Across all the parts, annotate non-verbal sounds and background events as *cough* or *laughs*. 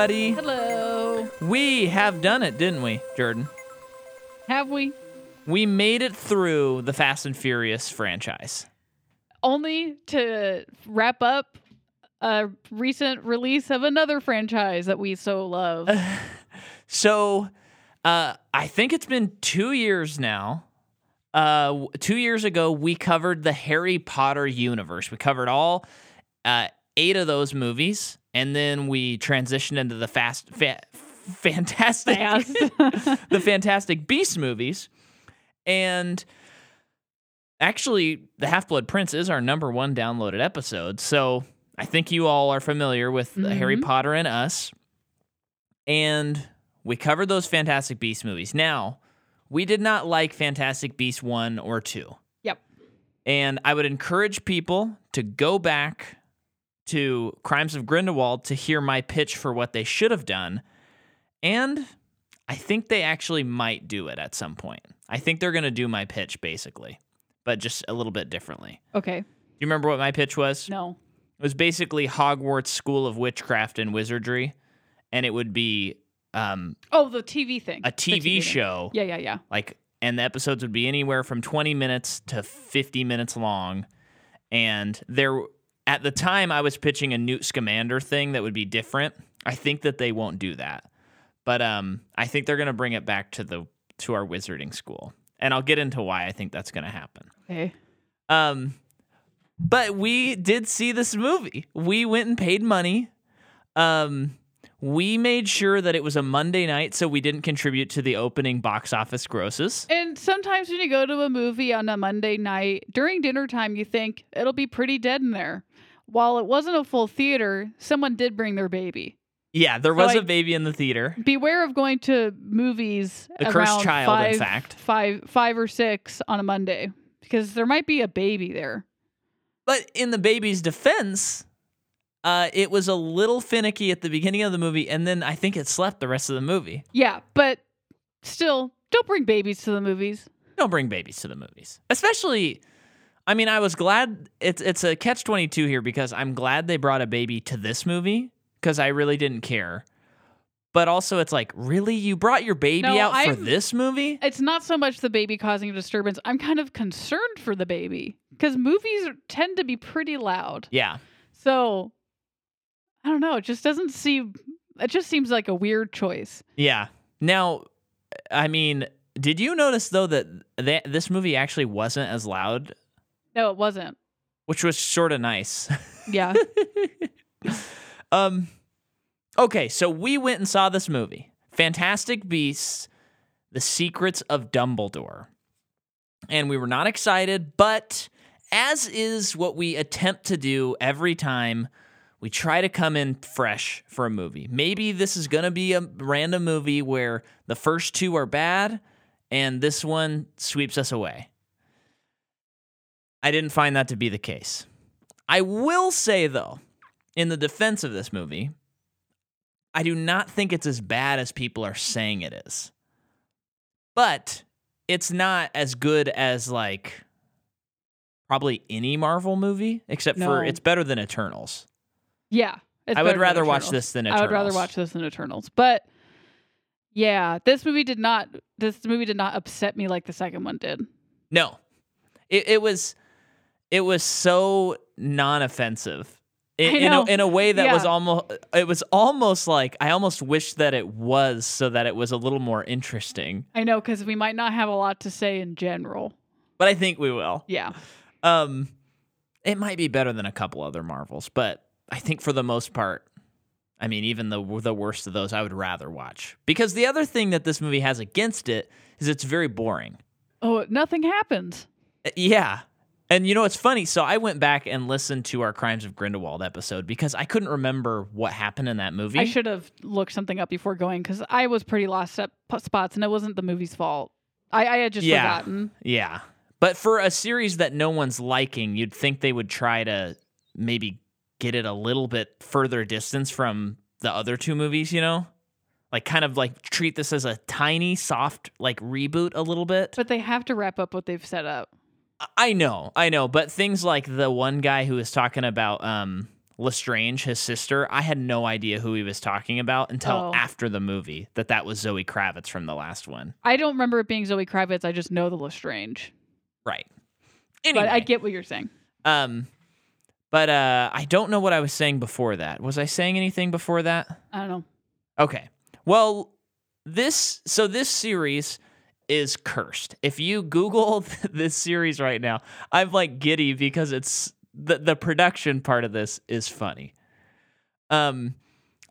Hello, everybody. Hello. We have done it, didn't we, Jordan? Have we? We made it through the Fast and Furious franchise. Only to wrap up a recent release of another franchise that we so love. *laughs* So, uh, I think it's been two years now. Uh, two years ago, we covered the Harry Potter universe. We covered all uh, eight of those movies, and then we transitioned into the fast, fa- fantastic, Fast. *laughs* the Fantastic Beast movies. And actually, The Half Blood Prince is our number one downloaded episode. So I think you all are familiar with the Harry. Mm-hmm. Potter and Us. And we covered those Fantastic Beast movies. Now, we did not like Fantastic Beast 1 or 2. Yep. And I would encourage people to go back to Crimes of Grindelwald to hear my pitch for what they should have done. And I think they actually might do it at some point. I think they're going to do my pitch basically, but just a little bit differently. okay. Do you remember what my pitch was? No. It was basically Hogwarts School of Witchcraft and Wizardry, and it would be um, Oh, the TV thing. a TV, thing. show Yeah, yeah, yeah. like and the episodes would be anywhere from 20 minutes to 50 minutes long and there at the time i was pitching a newt scamander thing that would be different. I think that they won't do that. But um i think they're going to bring it back to the to our wizarding school. And i'll get into why i think that's going to happen. Okay. um but we did see this movie. We went and paid money. Um we made sure that it was a monday night so we didn't contribute to the opening box office grosses. And sometimes when you go to a movie on a Monday night during dinner time, you think it'll be pretty dead in there. While it wasn't a full theater, someone did bring their baby. Yeah, there So was I- a baby in the theater. Beware of going to movies The cursed around child, in five, fact. five, five or six on a Monday because there might be a baby there. But in the baby's defense, uh, it was a little finicky at the beginning of the movie, and then I think it slept the rest of the movie. Yeah, but still, don't bring babies to the movies. Don't bring babies to the movies, especially. I mean, I was glad it's it's a catch twenty two here because I'm glad they brought a baby to this movie because I really didn't care. But also, it's like, really, you brought your baby No, out for I'm- this movie? It's not so much the baby causing a disturbance. I'm kind of concerned for the baby because movies are- tend to be pretty loud. Yeah, So I don't know. It just doesn't seem. It just seems like a weird choice. Yeah. Now, I mean, did you notice though that that this movie actually wasn't as loud, No, it wasn't. which was sort of nice. Yeah. *laughs* um okay, so we went and saw this movie. Fantastic Beasts: The Secrets of Dumbledore. And we were not excited, but as is what we attempt to do every time we try to come in fresh for a movie. Maybe this is going to be a random movie where the first two are bad and this one sweeps us away. I didn't find that to be the case. I will say, though, in the defense of this movie, I do not think it's as bad as people are saying it is. But it's not as good as, like, probably any Marvel movie, except No. for it's better than Eternals. yeah. I would rather watch this than Eternals. I would rather watch this than Eternals. But yeah, this movie did not. This movie did not upset me like the second one did. No, it, it was it was so non-offensive in, in, a, in a way that was almost it was almost like I almost wish that it was so that it was a little more interesting. I know because we might not have a lot to say in general. But I think we will. Yeah. Um, it might be better than a couple other Marvels, but I think for the most part, I mean, even the the worst of those, I would rather watch because the other thing that this movie has against it is it's very boring. Oh, nothing happens. Uh, Yeah. And you know it's funny? So I went back and listened to our Crimes of Grindelwald episode because I couldn't remember what happened in that movie. I should have looked something up before going because I was pretty lost at spots, and it wasn't the movie's fault. I, I had just Yeah. forgotten. Yeah. But for a series that no one's liking, you'd think they would try to maybe get it a little bit further distance from the other two movies, you know? Like kind of like treat this as a tiny soft like reboot a little bit. But they have to wrap up what they've set up. I know, I know, but things like the one guy who was talking about um Lestrange, his sister, I had no idea who he was talking about until Oh. after the movie that that was Zoe Kravitz from the last one. I don't remember it being Zoe Kravitz. I just know the Lestrange. Right. Anyway, But I get what you're saying. um, but uh, I don't know what I was saying before that. Was I saying anything before that? I don't know. Okay. Well, this so this series is cursed. If you Google *laughs* this series right now, I'm like giddy because it's the the production part of this is funny. Um,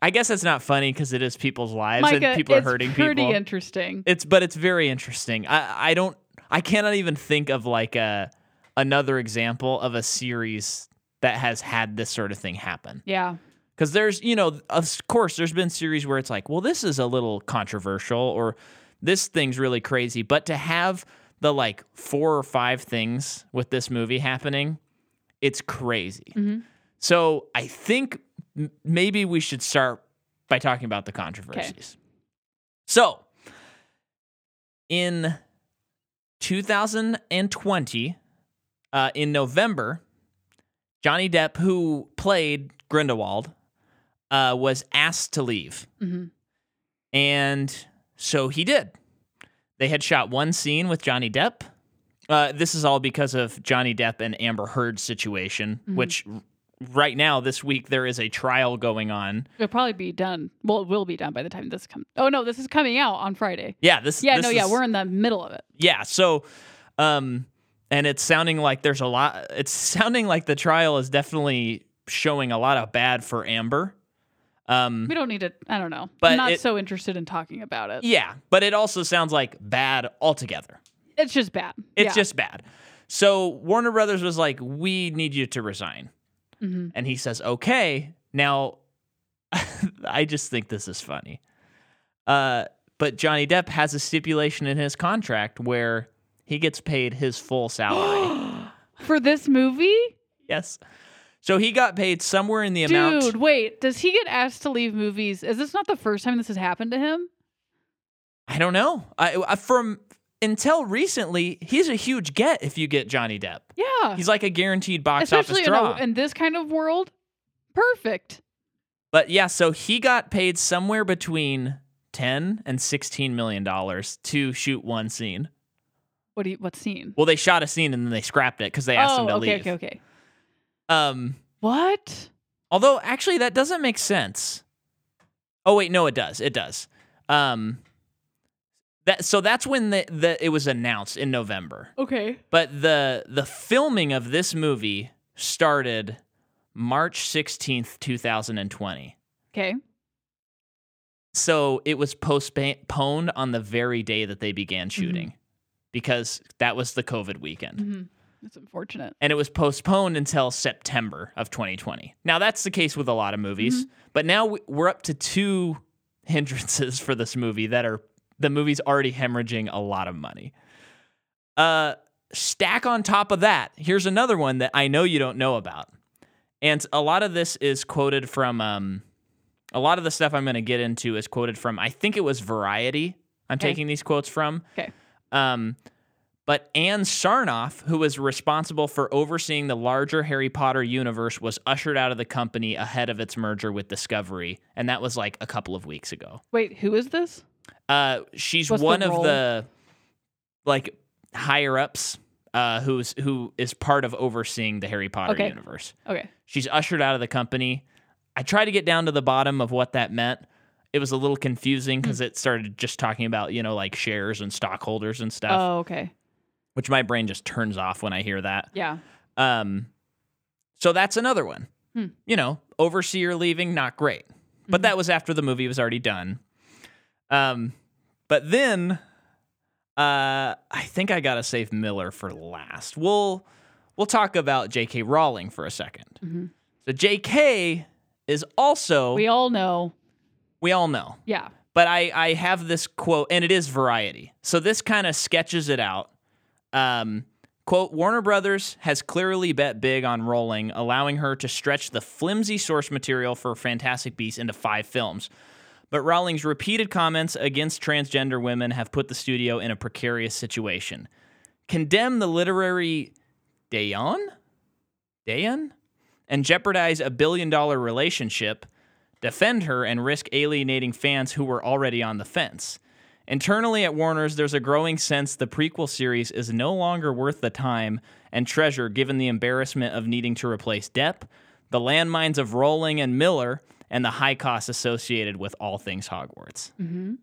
I guess it's not funny because it is people's lives Micah, and people are hurting pretty people. Pretty interesting. It's but it's very interesting. I I don't I cannot even think of like a another example of a series that has had this sort of thing happen. Yeah. Because there's, you know, of course, there's been series where it's like, well, this is a little controversial or this thing's really crazy. But to have the like four or five things with this movie happening, it's crazy. Mhm. So I think m- maybe we should start by talking about the controversies. So in 2020, uh, in November, Johnny Depp, who played Grindelwald, uh, was asked to leave. hmm And so he did. They had shot one scene with Johnny Depp. Uh, this is all because of Johnny Depp and Amber Heard's situation, Mhm. which r- right now, this week, there is a trial going on. It'll probably be done. Well, it will be done by the time this comes. Oh no, this is coming out on Friday. Yeah, this. Yeah, this no, yeah, we're in the middle of it. Yeah, so um and it's sounding like there's a lot it's sounding like the trial is definitely showing a lot of bad for Amber. Um We don't need to. I don't know. But I'm not it- so interested in talking about it. yeah, but it also sounds like bad altogether. It's just bad. It's yeah. just bad. So Warner Brothers was like, "We need you to resign." hmm And he says, "Okay." Now *laughs* I just think this is funny. Uh but Johnny Depp has a stipulation in his contract where he gets paid his full salary. *gasps* For this movie, Yes. So he got paid somewhere in the dude. amount. Dude, wait, does he get asked to leave movies? Is this not the first time this has happened to him? I don't know. I, I from until recently, he's a huge get if you get Johnny Depp. Yeah, He's like a guaranteed box especially office in, draw. a, in this kind of world. Perfect. but yeah, so he got paid somewhere between ten and sixteen million dollars to shoot one scene. What do you? What scene? Well, they shot a scene and then they scrapped it because they asked oh, him to oh, okay, leave. okay, okay. Um, What? although actually that doesn't make sense. Oh wait, no, it does. It does. Um, that so that's when the, the it was announced in November. Okay. But the the filming of this movie started March 16th, 2020. Okay. So it was postponed on the very day that they began shooting because that was the COVID weekend. hmm That's unfortunate. And it was postponed until September of 2020. Now, that's the case with a lot of movies, but now we- we're up to two *laughs* hindrances for this movie that are the movie's already hemorrhaging a lot of money. Uh, stack on top of that, here's another one that I know you don't know about. And a lot of this is quoted from, um, a lot of the stuff I'm going to get into is quoted from, I think it was Variety. I'm Okay. taking these quotes from. Okay. Um, but Ann Sarnoff, who was responsible for overseeing the larger Harry Potter universe, was ushered out of the company ahead of its merger with Discovery, and that was like a couple of weeks ago. Wait, who is this? Uh, she's What's the one of the like higher ups uh, who's who is part of overseeing the Harry Potter Okay. universe. Okay. She's ushered out of the company. I tried to get down to the bottom of what that meant. It was a little confusing because it started just talking about you know like shares and stockholders and stuff Oh, okay. Which my brain just turns off when I hear that. Yeah. Um, so that's another one. Hmm. You know, overseer leaving, not great. But Mhm. that was after the movie was already done. Um, but then, uh, I think I gotta save Miller for last. We'll we'll talk about J.K. Rowling for a 2nd Mhm. So J.K. is also We all know. we all know Yeah. but I, I have this quote, and it is variety. So this kind of sketches it out. Um, quote Warner Brothers has clearly bet big on Rowling, allowing her to stretch the flimsy source material for Fantastic Beasts into five films. But Rowling's repeated comments against transgender women have put the studio in a precarious situation. Condemn the literary Dayon? Dayon? and jeopardize a billion dollar relationship, defend her, and risk alienating fans who were already on the fence. Internally at Warner's, there's a growing sense the prequel series is no longer worth the time and treasure given the embarrassment of needing to replace Depp, the landmines of Rowling and Miller, and the high costs associated with all things Hogwarts. Mm-hmm.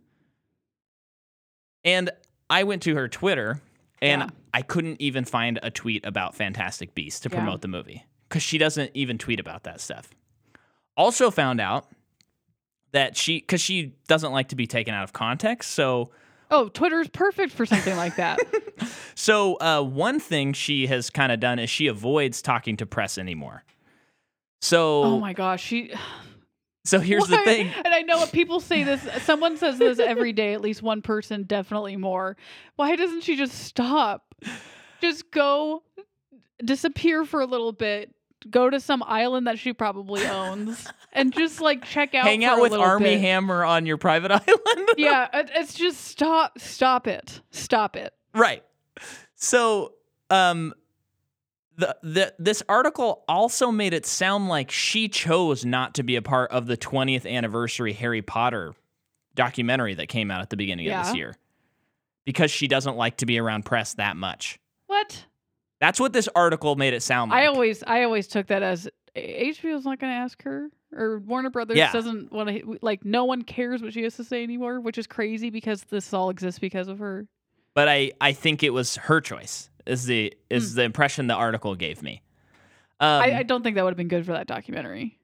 And I went to her Twitter and Yeah. I couldn't even find a tweet about Fantastic Beasts to Yeah. promote the movie because she doesn't even tweet about that stuff. Also found out that she, because she doesn't like to be taken out of context. So, Oh, Twitter's perfect for something like that. *laughs* so uh, one thing she has kind of done is she avoids talking to press anymore. So, oh my gosh, she. so here's the thing. and I know what people say this. Someone says this every day. At least one person, definitely more. Why doesn't she just stop? Just go, disappear for a little bit. Go to some island that she probably owns, and just like check out. Hang out with Armie bit. Hammer on your private *laughs* island. yeah, it's just stop, stop it, stop it. Right. So, um, the the this article also made it sound like she chose not to be a part of the 20th anniversary Harry Potter documentary that came out at the beginning of this year because she doesn't like to be around press that much. What? That's what this article made it sound like. I always, I always took that as HBO's not going to ask her, or Warner Brothers Yeah. doesn't want to. Like, no one cares what she has to say anymore, which is crazy because this all exists because of her. but I I think it was her choice. Is the is the impression the article gave me. Um. I, I don't think that would have been good for that documentary.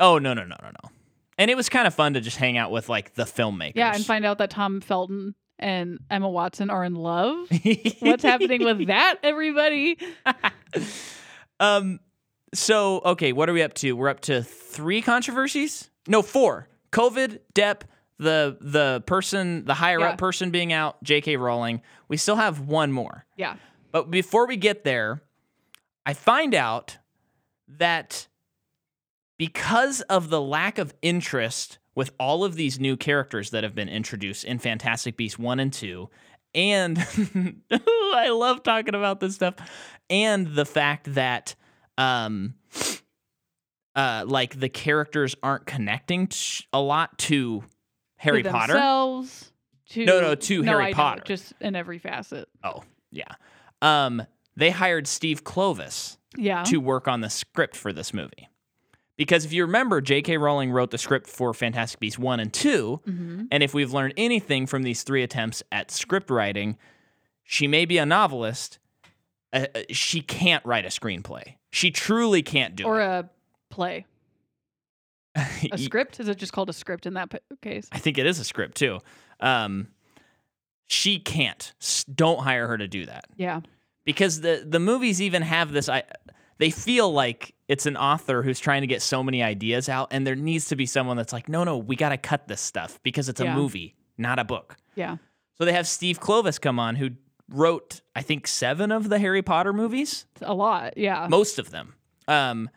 oh no no no no no. And it was kind of fun to just hang out with like the filmmakers. Yeah, and find out that Tom Felton and Emma Watson are in love. *laughs* What's happening with that, everybody? *laughs* Um. So okay, what are we up to? We're up to three controversies. No, four. COVID, Depp, the the person, the higher Yeah. up person being out, J.K. Rowling. We still have one more. Yeah. But before we get there, I find out that because of the lack of interest with all of these new characters that have been introduced in Fantastic Beasts 1 and 2, and *laughs* I love talking about this stuff, and the fact that um uh like the characters aren't connecting t- a lot to Harry to Potter. Themselves, to, No, no, to Harry I Potter. just in every facet. Oh, yeah. Um they hired Steve Kloves Yeah. to work on the script for this movie. Because if you remember, J.K. Rowling wrote the script for Fantastic Beasts 1 and 2. hmm And if we've learned anything from these three attempts at script writing, she may be a novelist. Uh, uh, she can't write a screenplay. She truly can't do Or it. Or a play. *laughs* A script? Is it just called a script in that p- case? I think it is a script too. Um, she can't. Don't hire her to do that. Yeah. because the the movies even have this I they feel like it's an author who's trying to get so many ideas out and there needs to be someone that's like no no we got to cut this stuff because it's a Yeah. movie not a book Yeah. so they have Steve Kloves come on who wrote I think 7 of the Harry Potter movies a lot. Yeah. most of them um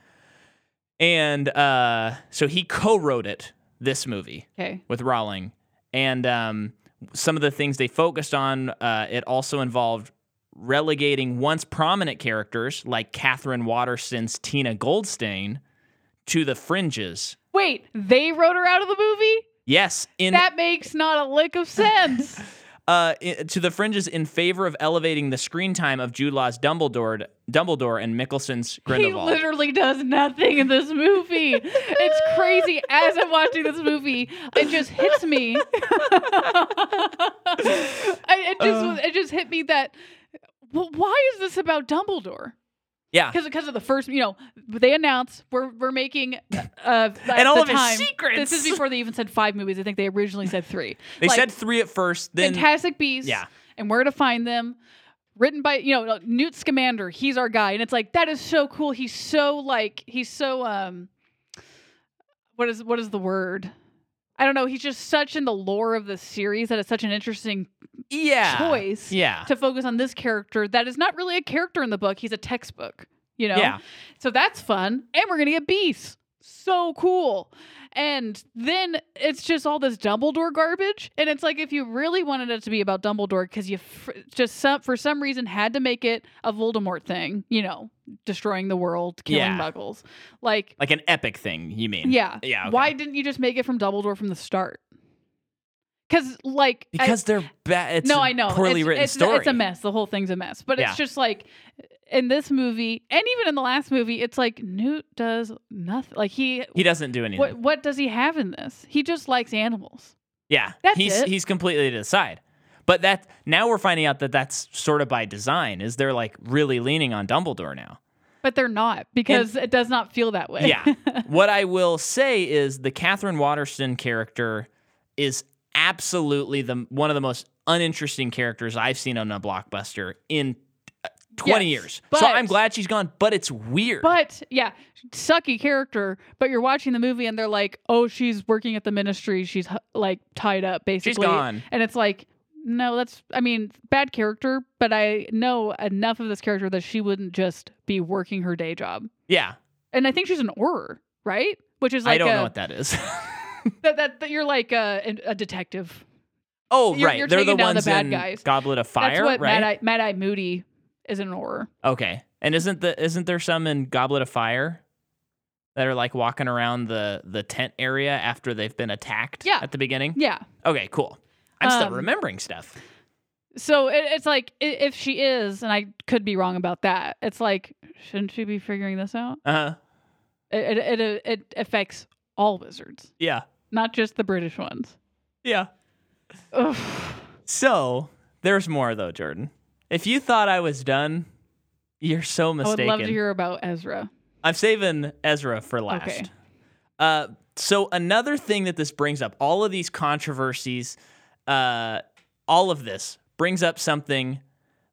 and uh so he co-wrote it this movie Okay. with Rowling. And um, some of the things they focused on, uh, it also involved relegating once prominent characters like Katherine Waterston's Tina Goldstein to the fringes. Wait, they wrote her out of the movie? Yes, in That makes not a lick of sense. *laughs* uh, to the fringes in favor of elevating the screen time of Jude Law's Dumbledore, Dumbledore and Mikkelsen's Grindelwald. he literally does nothing in this movie. It's crazy. As I'm watching this movie, it just hits me. *laughs* I, it just Uh. it just hit me that well, why is this about Dumbledore? yeah, Because because of the first, you know, they announced we're we're making uh, *laughs* at and all the of his secrets. This is before they even said five movies. I think they originally said three. they like, said three at first, then Fantastic Beasts. yeah. And where to find them. Written by you know Newt Scamander. He's our guy, and it's like that is so cool. He's so like he's so um. What is what is the word? I don't know. He's just such in the lore of the series that it's such an interesting yeah, choice yeah, to focus on this character that is not really a character in the book. He's a textbook. You know. yeah. So that's fun, and we're gonna get beasts. So cool. And then it's just all this Dumbledore garbage. And it's like if you really wanted it to be about Dumbledore, because you f- just some, for some reason had to make it a Voldemort thing, you know, destroying the world, killing Yeah. muggles. Like, Like an epic thing, you mean? yeah. Yeah. okay. Why didn't you just make it from Dumbledore from the start? Because, like, I- Because they're bad. It's no, I know. Poorly it's, written it's, story. It's a mess. The whole thing's a mess. But Yeah. it's just like in this movie, and even in the last movie, it's like Newt does nothing. Like he, He doesn't do anything. what what does he have in this? He just likes animals. Yeah, That's he's it. he's completely to the side. But that now we're finding out that that's sort of by design. Is they're like really leaning on Dumbledore now? But they're not because it does not feel that way. Yeah. *laughs* what I will say is the Katherine Waterston character is absolutely the one of the most uninteresting characters I've seen on a blockbuster in 20 Yes, years. but- so I'm glad she's gone, but it's weird. But yeah, sucky character. But you're watching the movie and they're like, "Oh, she's working at the ministry. She's like tied up, basically." She's gone. And it's like, no, that's. I mean, bad character. But I know enough of this character that she wouldn't just be working her day job. yeah, And I think she's an Auror, right? Which is like I don't a, know what that is. *laughs* that, that that you're like a, a detective. oh, You're- right. you're They're the down the bad in guys. Goblet of Fire, That's what right? Mad Eye Moody is an Auror. Okay. And isn't the isn't there some in Goblet of Fire that are like walking around the the tent area after they've been attacked Yeah. at the beginning? Yeah. Okay, cool. I'm still Um, remembering stuff. So it, it's like if she is, and I could be wrong about that. It's like shouldn't she be figuring this out? Uh-huh. It it it, it affects all wizards, Yeah. not just the British ones. Yeah. Ugh. So, there's more though, Jordan. If you thought I was done, you're so mistaken. I would love to hear about Ezra. I'm saving Ezra for last. Okay. Uh, so another thing that this brings up, all of these controversies, uh, all of this brings up something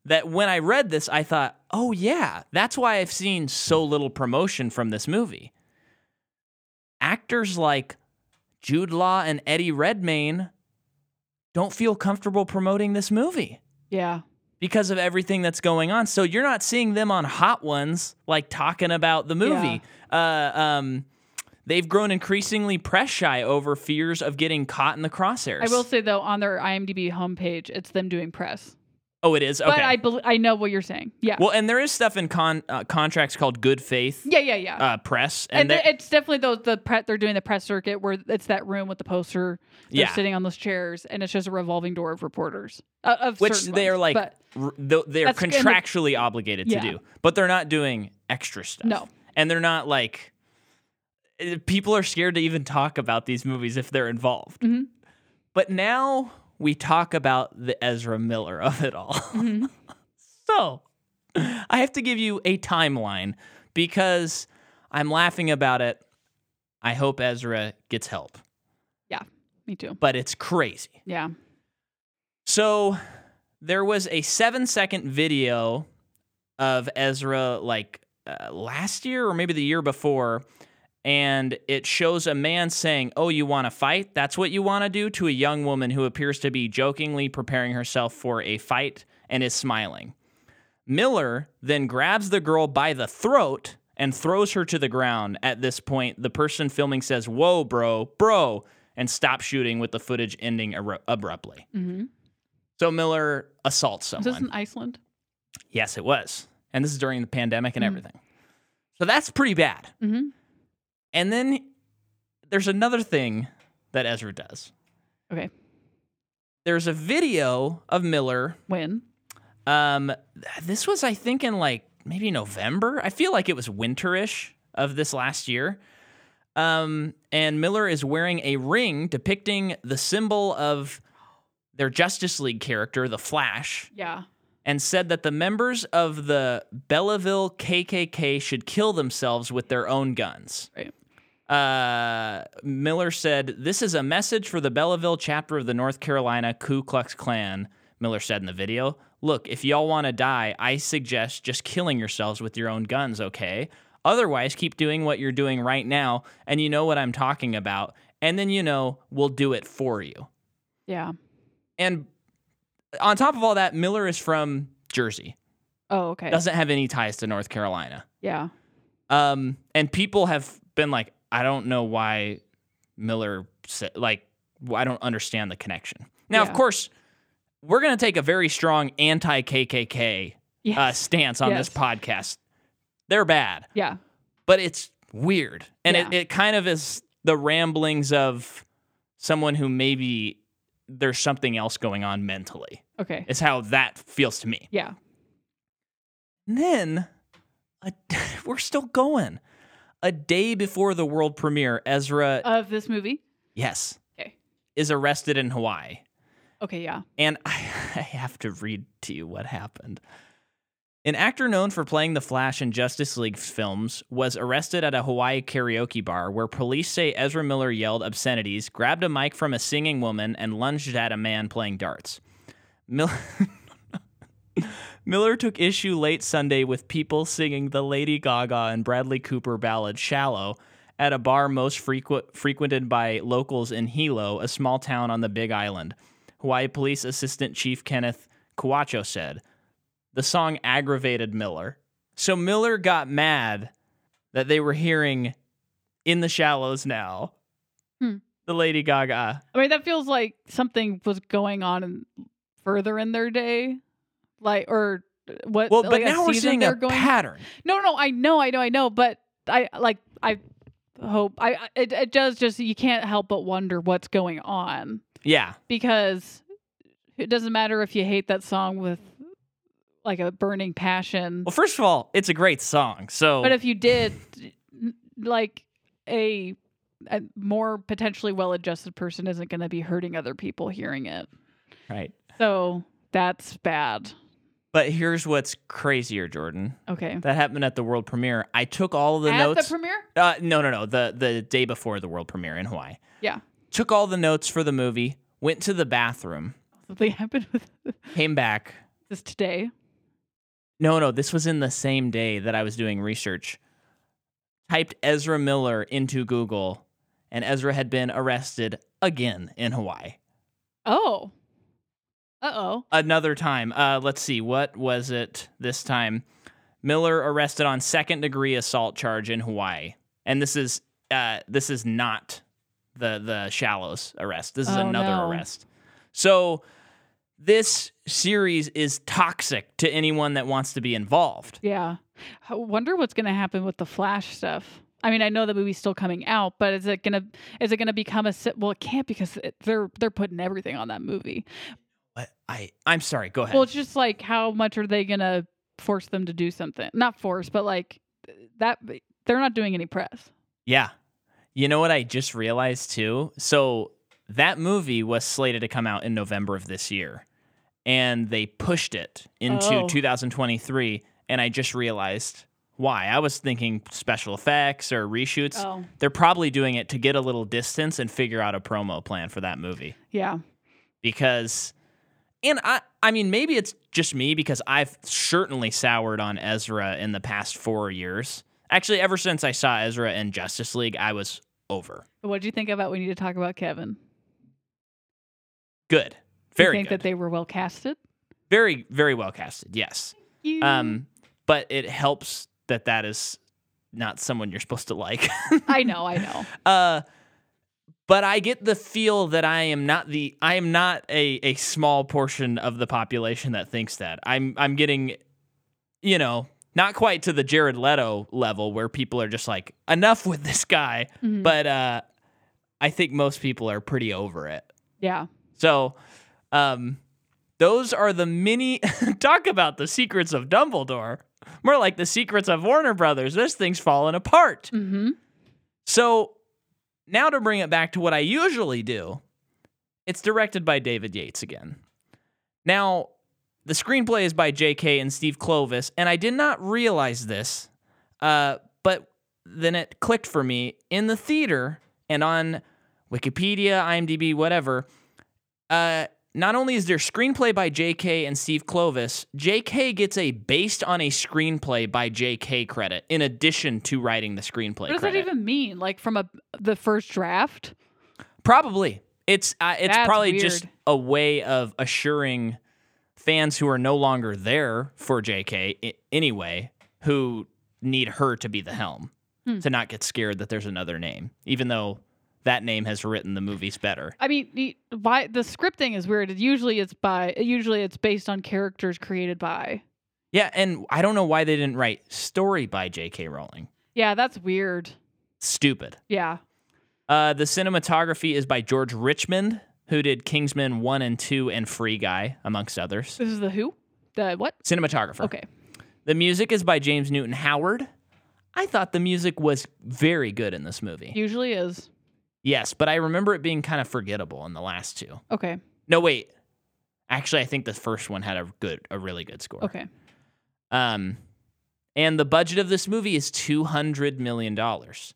that when I read this, I thought, oh yeah, that's why I've seen so little promotion from this movie. Actors like Jude Law and Eddie Redmayne don't feel comfortable promoting this movie Yeah. Because of everything that's going on. So you're not seeing them on Hot Ones like talking about the movie. Uh, um, they've grown increasingly press shy over fears of getting caught in the crosshairs. I will say though, on their IMDb homepage, it's them doing press. Oh, it is okay. But I bel I know what you're saying. Yeah. well, and there is stuff in con- uh, contracts called good faith yeah, yeah, yeah. uh, press, and and, it's definitely those the pre- they're doing the press circuit where it's that room with the poster. They're Yeah. sitting on those chairs, and it's just a revolving door of reporters. Uh, of which they are like but they're That's- contractually obligated Yeah. to do, but they're not doing extra stuff. No. and they're not like eh, people are scared to even talk about these movies if they're involved. Mhm. But now we talk about the Ezra Miller of it all. Mhm. *laughs* so I have to give you a timeline because I'm laughing about it. I hope Ezra gets help, Yeah, me too. but it's crazy. Yeah. So there was a seven second video of Ezra like uh, last year or maybe the year before. And it shows a man saying, Oh, you want to fight? That's what you want to do to a young woman who appears to be jokingly preparing herself for a fight and is smiling. Miller then grabs the girl by the throat and throws her to the ground. At this point, the person filming says, Whoa, bro, bro, and stops shooting with the footage ending abru- abruptly. hmm So Miller assaults Is someone. this is in Iceland? yes, it was. And this is during the pandemic and Mm. everything. So that's pretty bad. Mm-hmm. And then there's another thing that Ezra does. Okay. There's a video of Miller. When? Um, this was, I think, in like maybe November. I feel like it was winterish of this last year. Um, and Miller is wearing a ring depicting the symbol of their Justice League character, the Flash, Yeah. and said that the members of the Belleville KKK should kill themselves with their own guns. Right. Uh, Miller said, This is a message for the Belleville chapter of the North Carolina Ku Klux Klan. Miller said in the video, Look, if y'all want to die, I suggest just killing yourselves with your own guns, okay? Otherwise, keep doing what you're doing right now, and you know what I'm talking about. And then, you know, we'll do it for you. Yeah. And on top of all that, Miller is from Jersey, Oh, okay. doesn't have any ties to North Carolina. yeah. Um, and people have been like, I don't know why Miller said like I don't understand the connection. Now, of course, we're gonna take a very strong anti KKK Yes. uh, stance on this podcast. They're bad, yeah. but it's weird, and it, it kind of is the ramblings of someone who maybe there's something else going on mentally. Okay. Is how that feels to me. Yeah. And then a, *laughs* we're still going. A day before the world premiere, Ezra, Of this movie. yes, Okay. is arrested in Hawaii. Okay. Yeah. And I, *laughs* I have to read to you what happened. An actor known for playing the Flash in Justice League films was arrested at a Hawaii karaoke bar where police say Ezra Miller yelled obscenities, grabbed a mic from a singing woman, and lunged at a man playing darts. Mil- *laughs* Miller took issue late Sunday with people singing the Lady Gaga and Bradley Cooper ballad Shallow at a bar most frequent, frequented by locals in Hilo, a small town on the Big Island. Hawaii Police Assistant Chief Kenneth Quiocho said. The song aggravated Miller. So Miller got mad that they were hearing In the Shallows now. Hmm. The Lady Gaga. I mean, that feels like something was going on in, further in their day, like or what? Well, but like now we're seeing a going. pattern. No, no, I know, I know, I know, but I like I hope I I- it, it does just you can't help but wonder what's going on Yeah. because it doesn't matter if you hate that song with like a burning passion, Well, first of all, it's a great song. So but if you did like a a more potentially well-adjusted person isn't going to be hurting other people hearing it. right. So that's bad. But here's what's crazier, Jordan. Okay. That happened at the world premiere. I took all the At notes. the premiere? uh, no, no, no. The the day before the world premiere in Hawaii. Yeah. Took all the notes for the movie. Went to the bathroom. Something *laughs* happened with Came back. this today. No, no. This was in the same day that I was doing research. Typed Ezra Miller into Google, and Ezra had been arrested again in Hawaii. Oh. Uh oh. another time. Uh, let's see, what was it this time? Miller arrested on second degree assault charge in Hawaii, and this is uh, this is not the the Shallows arrest. This is Oh, another no. arrest. So this series is toxic to anyone that wants to be involved. Yeah. I wonder what's going to happen with the Flash stuff. I mean, I know the movie's still coming out, but is it gonna is it gonna become a well? It can't because it, they're they're putting everything on that movie. But I I'm sorry. Go ahead. Well, it's just like how much are they gonna force them to do something? Not force, but like that. They're not doing any press. Yeah. You know what I just realized too? So that movie was slated to come out in November of this year. And they pushed it into Oh. 2023. And I just realized why. I was thinking special effects or reshoots. Oh, They're probably doing it to get a little distance and figure out a promo plan for that movie. yeah. Because and I I mean maybe it's just me because I've certainly soured on Ezra in the past 4 years. Actually ever since I saw Ezra in Justice League, I was over. What do you think about? We need to talk about Kevin. Good. Very you think good. that they were well casted? very very well casted. Yes. Um but it helps that that is not someone you're supposed to like. *laughs* I know, I know. *laughs* uh but I get the feel that I am not the I am not a a small portion of the population that thinks that. I'm I'm getting you know, not quite to the Jared Leto level where people are just like enough with this guy, Mhm. but uh I think most people are pretty over it. yeah, So, um, those are the mini. *laughs* talk about the secrets of Dumbledore. More like the secrets of Warner Brothers. This thing's falling apart. mm-hmm. So, now to bring it back to what I usually do, it's directed by David Yates again. Now, the screenplay is by J.K. and Steve Kloves, and I did not realize this, uh, but then it clicked for me in the theater and on Wikipedia, IMDb, whatever. Uh, not only is there screenplay by J.K. and Steve Kloves, J.K. gets a based on a screenplay by J.K. credit in addition to writing the screenplay. What does credit. that even mean? Like from a the first draft? Probably. It's uh, it's That's probably just a way of assuring fans who are no longer there for JK I- anyway, who need her to be the helm. Hmm. to not get scared that there's another name, even though that name has written the movies better. I mean, the, why the scripting is weird. Usually it's by usually it's based on characters created by. Yeah, and I don't know why they didn't write story by J.K. Rowling. Yeah, that's weird. Stupid. Yeah. Uh, the cinematography is by George Richmond, who did Kingsman 1 and 2 and Free Guy, amongst others. This is the who? The what? Cinematographer. Okay. The music is by James Newton Howard. I thought the music was very good in this movie. Usually is. Yes, but I remember it being kind of forgettable in the last two. Okay. No, wait. Actually, I think the first one had a good, a really good score. Okay. Um, and the budget of this movie is two hundred million dollars.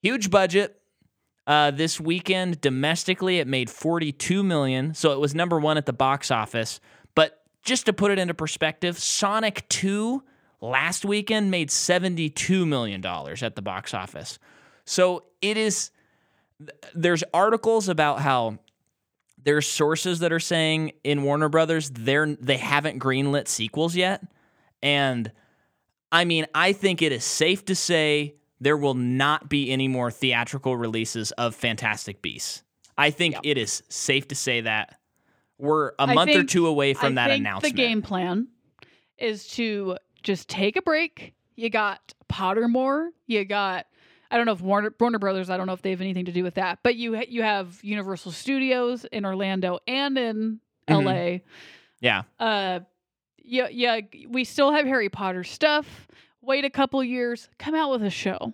Huge budget. Uh, this weekend domestically, it made forty-two million, so it was number one at the box office. But just to put it into perspective, Sonic Two last weekend made seventy-two million dollars at the box office. So it is. There's articles about how there's sources that are saying in Warner Brothers they're they haven't greenlit sequels yet. And I mean, I think it is safe to say there will not be any more theatrical releases of Fantastic Beasts. I think Yep. it is safe to say that we're a I month or two away from I that think announcement. The game plan is to just take a break. You got Pottermore. You got I don't know if Warner Warner Brothers. I don't know if they have anything to do with that. But you you have Universal Studios in Orlando and in Mhm. L.A. Yeah. Uh, yeah, yeah. We still have Harry Potter stuff. Wait a couple years. Come out with a show,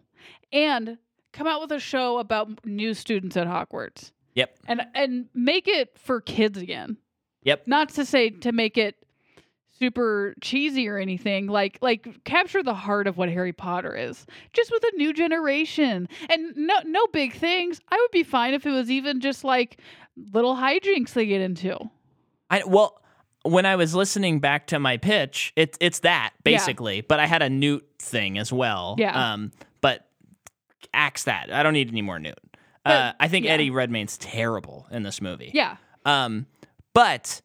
and come out with a show about new students at Hogwarts, Yep. and and make it for kids again Yep. not to say to make it super cheesy or anything like like capture the heart of what harry potter is just with a new generation and no no big things i would be fine if it was even just like little hijinks they get into I well, when I was listening back to my pitch, it's it's that Yeah. basically, but I had a Newt thing as well. Yeah. Um, but axe that. I don't need any more Newt. uh, I think yeah. Eddie Redmayne's terrible in this movie. yeah Um, but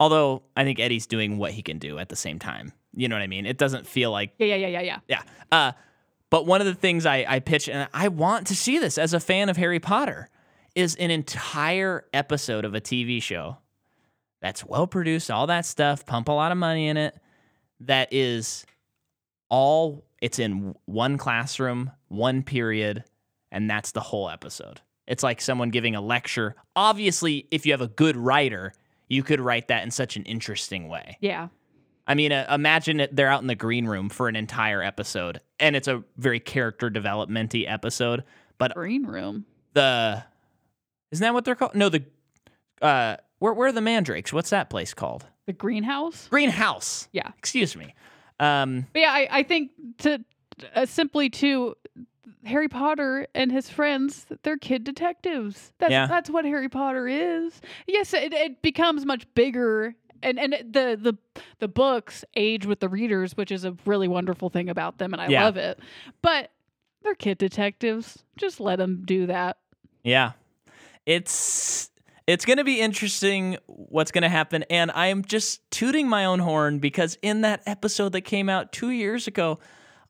although I think Eddie's doing what he can do at the same time, you know what I mean. It doesn't feel like yeah yeah yeah yeah yeah yeah. Uh, but one of the things I, I pitch, and I want to see this as a fan of Harry Potter, is an entire episode of a TV show that's well produced, all that stuff, pump a lot of money in it, that is all, it's in one classroom, one period, and that's the whole episode. It's like someone giving a lecture. Obviously, if you have a good writer, you could write that in such an interesting way. yeah I mean, uh, imagine it, they're out in the green room for an entire episode, and it's a very character developmenty episode. But green room the isn't that what they're called? No, the uh, where where are the mandrakes? What's that place called? the greenhouse Greenhouse. Yeah. Excuse me. Um, but yeah i, I think to uh, simply to harry potter and his friends they're kid detectives. That's Yeah. that's what harry potter is. Yes it, it becomes much bigger and and the the the books age with the readers which is a really wonderful thing about them and i Yeah. love it. But they're kid detectives. Just let them do that. Yeah, it's it's gonna be interesting what's gonna happen, and I am just tooting my own horn because in that episode that came out two years ago,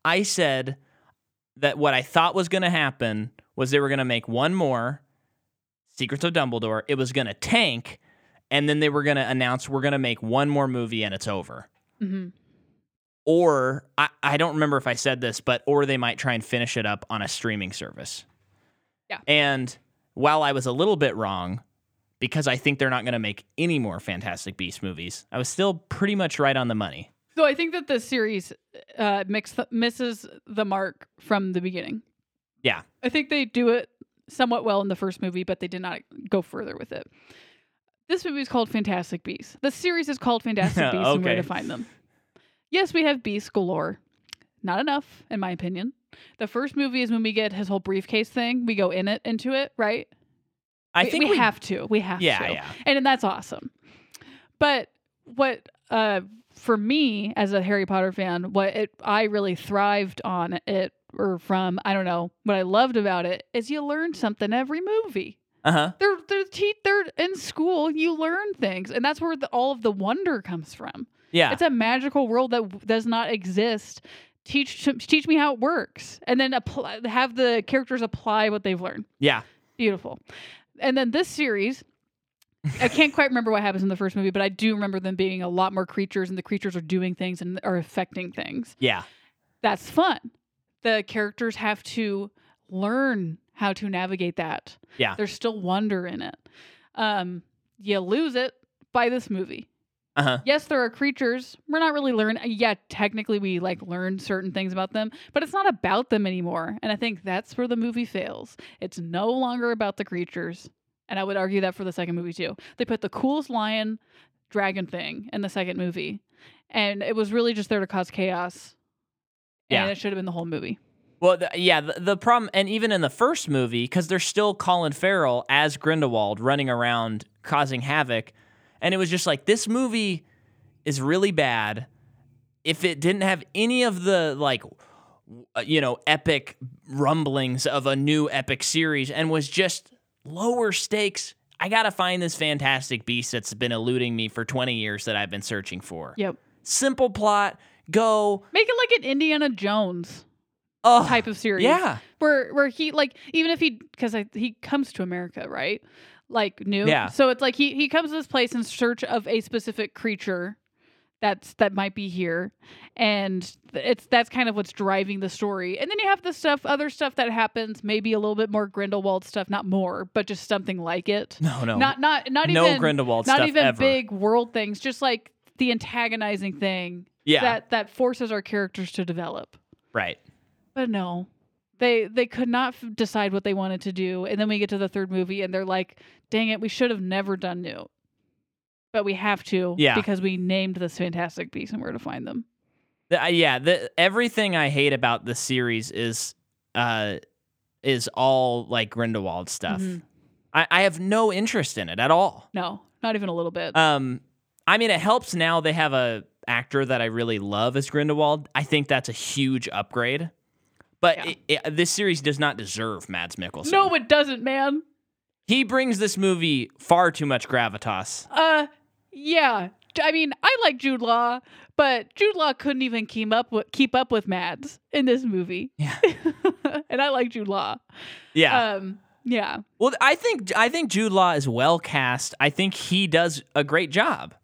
I said that what I thought was gonna happen was they were gonna make one more Secrets of Dumbledore. It was gonna tank, and then they were gonna announce we're gonna make one more movie and it's over. hmm Or I, I don't remember if I said this, but or they might try and finish it up on a streaming service. Yeah. And while I was a little bit wrong, because I think they're not going to make any more Fantastic Beast movies, I was still pretty much right on the money. So i think that the series uh mix misses the mark from the beginning Yeah. I think they do it somewhat well in the first movie, but they did not go further with it. This movie is called Fantastic Beasts. The series is called Fantastic *laughs* Beasts and Where to Find Them. Yes, we have beasts galore. Not enough, in my opinion. The first movie is when we get his whole briefcase thing. We go in it into it, right? I we, think we, have to. We have Yeah, to. yeah. And, and that's awesome. But what uh for me as a Harry Potter fan, what it I really thrived on it or from, I don't know, what I loved about it is you learn something every movie. Uh huh. They're they're te- they're in school, you learn things, and that's where the, all of the wonder comes from. Yeah. It's a magical world that w- does not exist teach teach me how it works, and then apply, have the characters apply what they've learned. Yeah. Beautiful. And then this series, I can't quite remember what happens in the first movie, but I do remember them being a lot more creatures, and the creatures are doing things and are affecting things. Yeah. That's fun. The characters have to learn how to navigate that. Yeah. There's still wonder in it. Um, you lose it by this movie. Uh huh. Yes, there are creatures. We're not really learning. Yeah, technically we like learn certain things about them, but it's not about them anymore. And I think that's where the movie fails. It's no longer about the creatures. And I would argue that for the second movie too. They put the coolest lion dragon thing in the second movie. And it was really just there to cause chaos. And Yeah. it should have been the whole movie. Well, the, yeah, the, the problem, and even in the first movie, because there's still Colin Farrell as Grindelwald running around causing havoc, and it was just like this movie is really bad. If it didn't have any of the like, you know, epic rumblings of a new epic series, and was just lower stakes, I gotta find this fantastic beast that's been eluding me for 20 years that I've been searching for. Yep. Simple plot, go. Make it like an Indiana Jones Oh, type of series. yeah. where where he like even if he because he comes to America right like new Yeah. so it's like he he comes to this place in search of a specific creature that's that might be here and it's that's kind of what's driving the story and then you have the stuff other stuff that happens maybe a little bit more Grindelwald stuff not more but just something like it No, no. not not not no even Grindelwald not even ever. big world things just like the antagonizing thing Yeah. that that forces our characters to develop right. but no, they they could not f- decide what they wanted to do, and then we get to the third movie, and they're like, "Dang it, we should have never done Newt, but we have to, Yeah. because we named this fantastic beast and where to find them." The- uh, yeah, the, everything I hate about the series is uh is all like Grindelwald stuff. Mhm. I, I have no interest in it at all. No, not even a little bit. Um, I mean, it helps now they have a actor that I really love as Grindelwald. I think that's a huge upgrade. But Yeah. it, it- this series does not deserve Mads Mikkelsen. no, it doesn't, man. he brings this movie far too much gravitas. Uh, yeah. I mean, I like Jude Law, but Jude Law couldn't even keep up with keep up with Mads in this movie. Yeah. *laughs* and I like Jude Law. Yeah. Um, yeah. Well, I think I think Jude Law is well cast. I think he does a great job.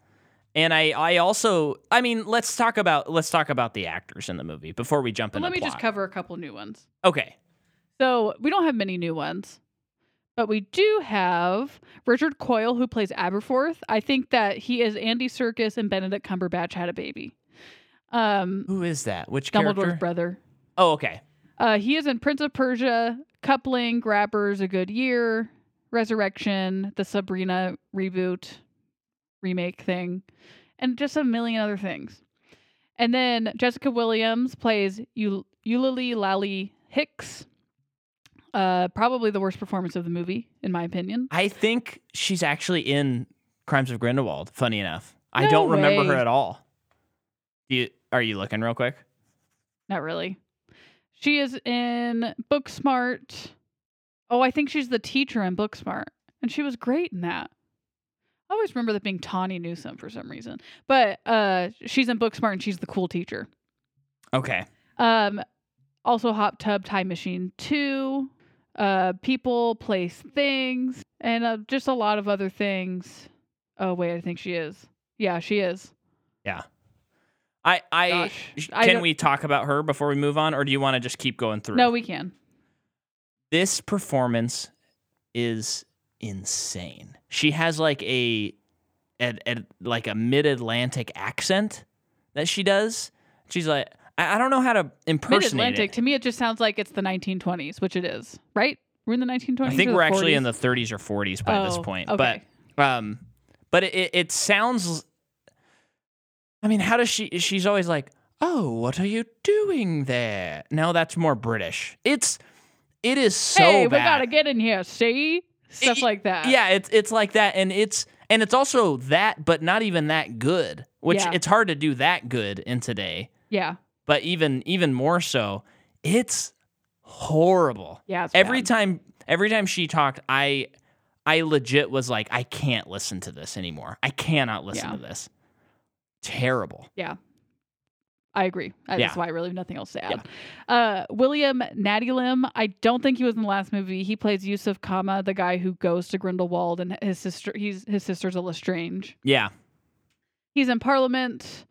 And I, I also I mean, let's talk about let's talk about the actors in the movie before we jump But into let me plot. just cover a couple new ones. Okay. So we don't have many new ones, but we do have Richard Coyle who plays Aberforth. I think that he is Andy Serkis and Benedict Cumberbatch had a baby. Um, Who is that? Which Dumbledore's character? brother. Oh, okay. Uh, he is in Prince of Persia, Coupling, Grabbers, A Good Year, Resurrection, the Sabrina reboot, remake thing, and just a million other things. And then Jessica Williams plays Eul- Eulalie Lally Hicks. Uh, probably the worst performance of the movie, in my opinion. I think she's actually in Crimes of Grindelwald, funny enough. I don't remember her at all. Do you are you looking real quick? Not really. She is in Booksmart. Oh, I think she's the teacher in Booksmart, and she was great in that. I always remember that being Tawny Newsome for some reason, but uh, she's in Booksmart and she's the cool teacher. Okay. Um, also Hot Tub Time Machine Two, uh, People, Place, Things, and uh, just a lot of other things. Oh wait, I think she is. Yeah, she is. I I Gosh, sh- I can we talk about her before we move on or do you want to just keep going through? No, we can. this performance is insane. She has like a, a, a like a mid-Atlantic accent that she does. She's like I, I don't know how to impersonate Mid-Atlantic. it. To me, it just sounds like it's the 1920s, which it is, right? We're in the 1920s. I think we're actually 40s? in the 30s or 40s by this Oh, point. okay. But um but it, it, sounds I mean, how does she she's always like, "Oh, what are you doing there?" No, that's more British. It's it is so hey, we gotta get in here. See stuff It- like that. Yeah, it's it's like that, and it's and it's also that, but not even that good. Which Yeah. it's hard to do that good in today. yeah, But even even more so, it's horrible. yeah. It's Every bad. time every time she talked, I I legit was like, I can't listen to this anymore. I cannot listen Yeah. to this. Terrible. Yeah. I agree. That's Yeah. why I really have nothing else to add. Uh, William Lim. I don't think he was in the last movie. He plays Yusuf Kama, the guy who goes to Grindelwald, and his sister. He's his sister's a Lestrange. Yeah. He's in Parliament.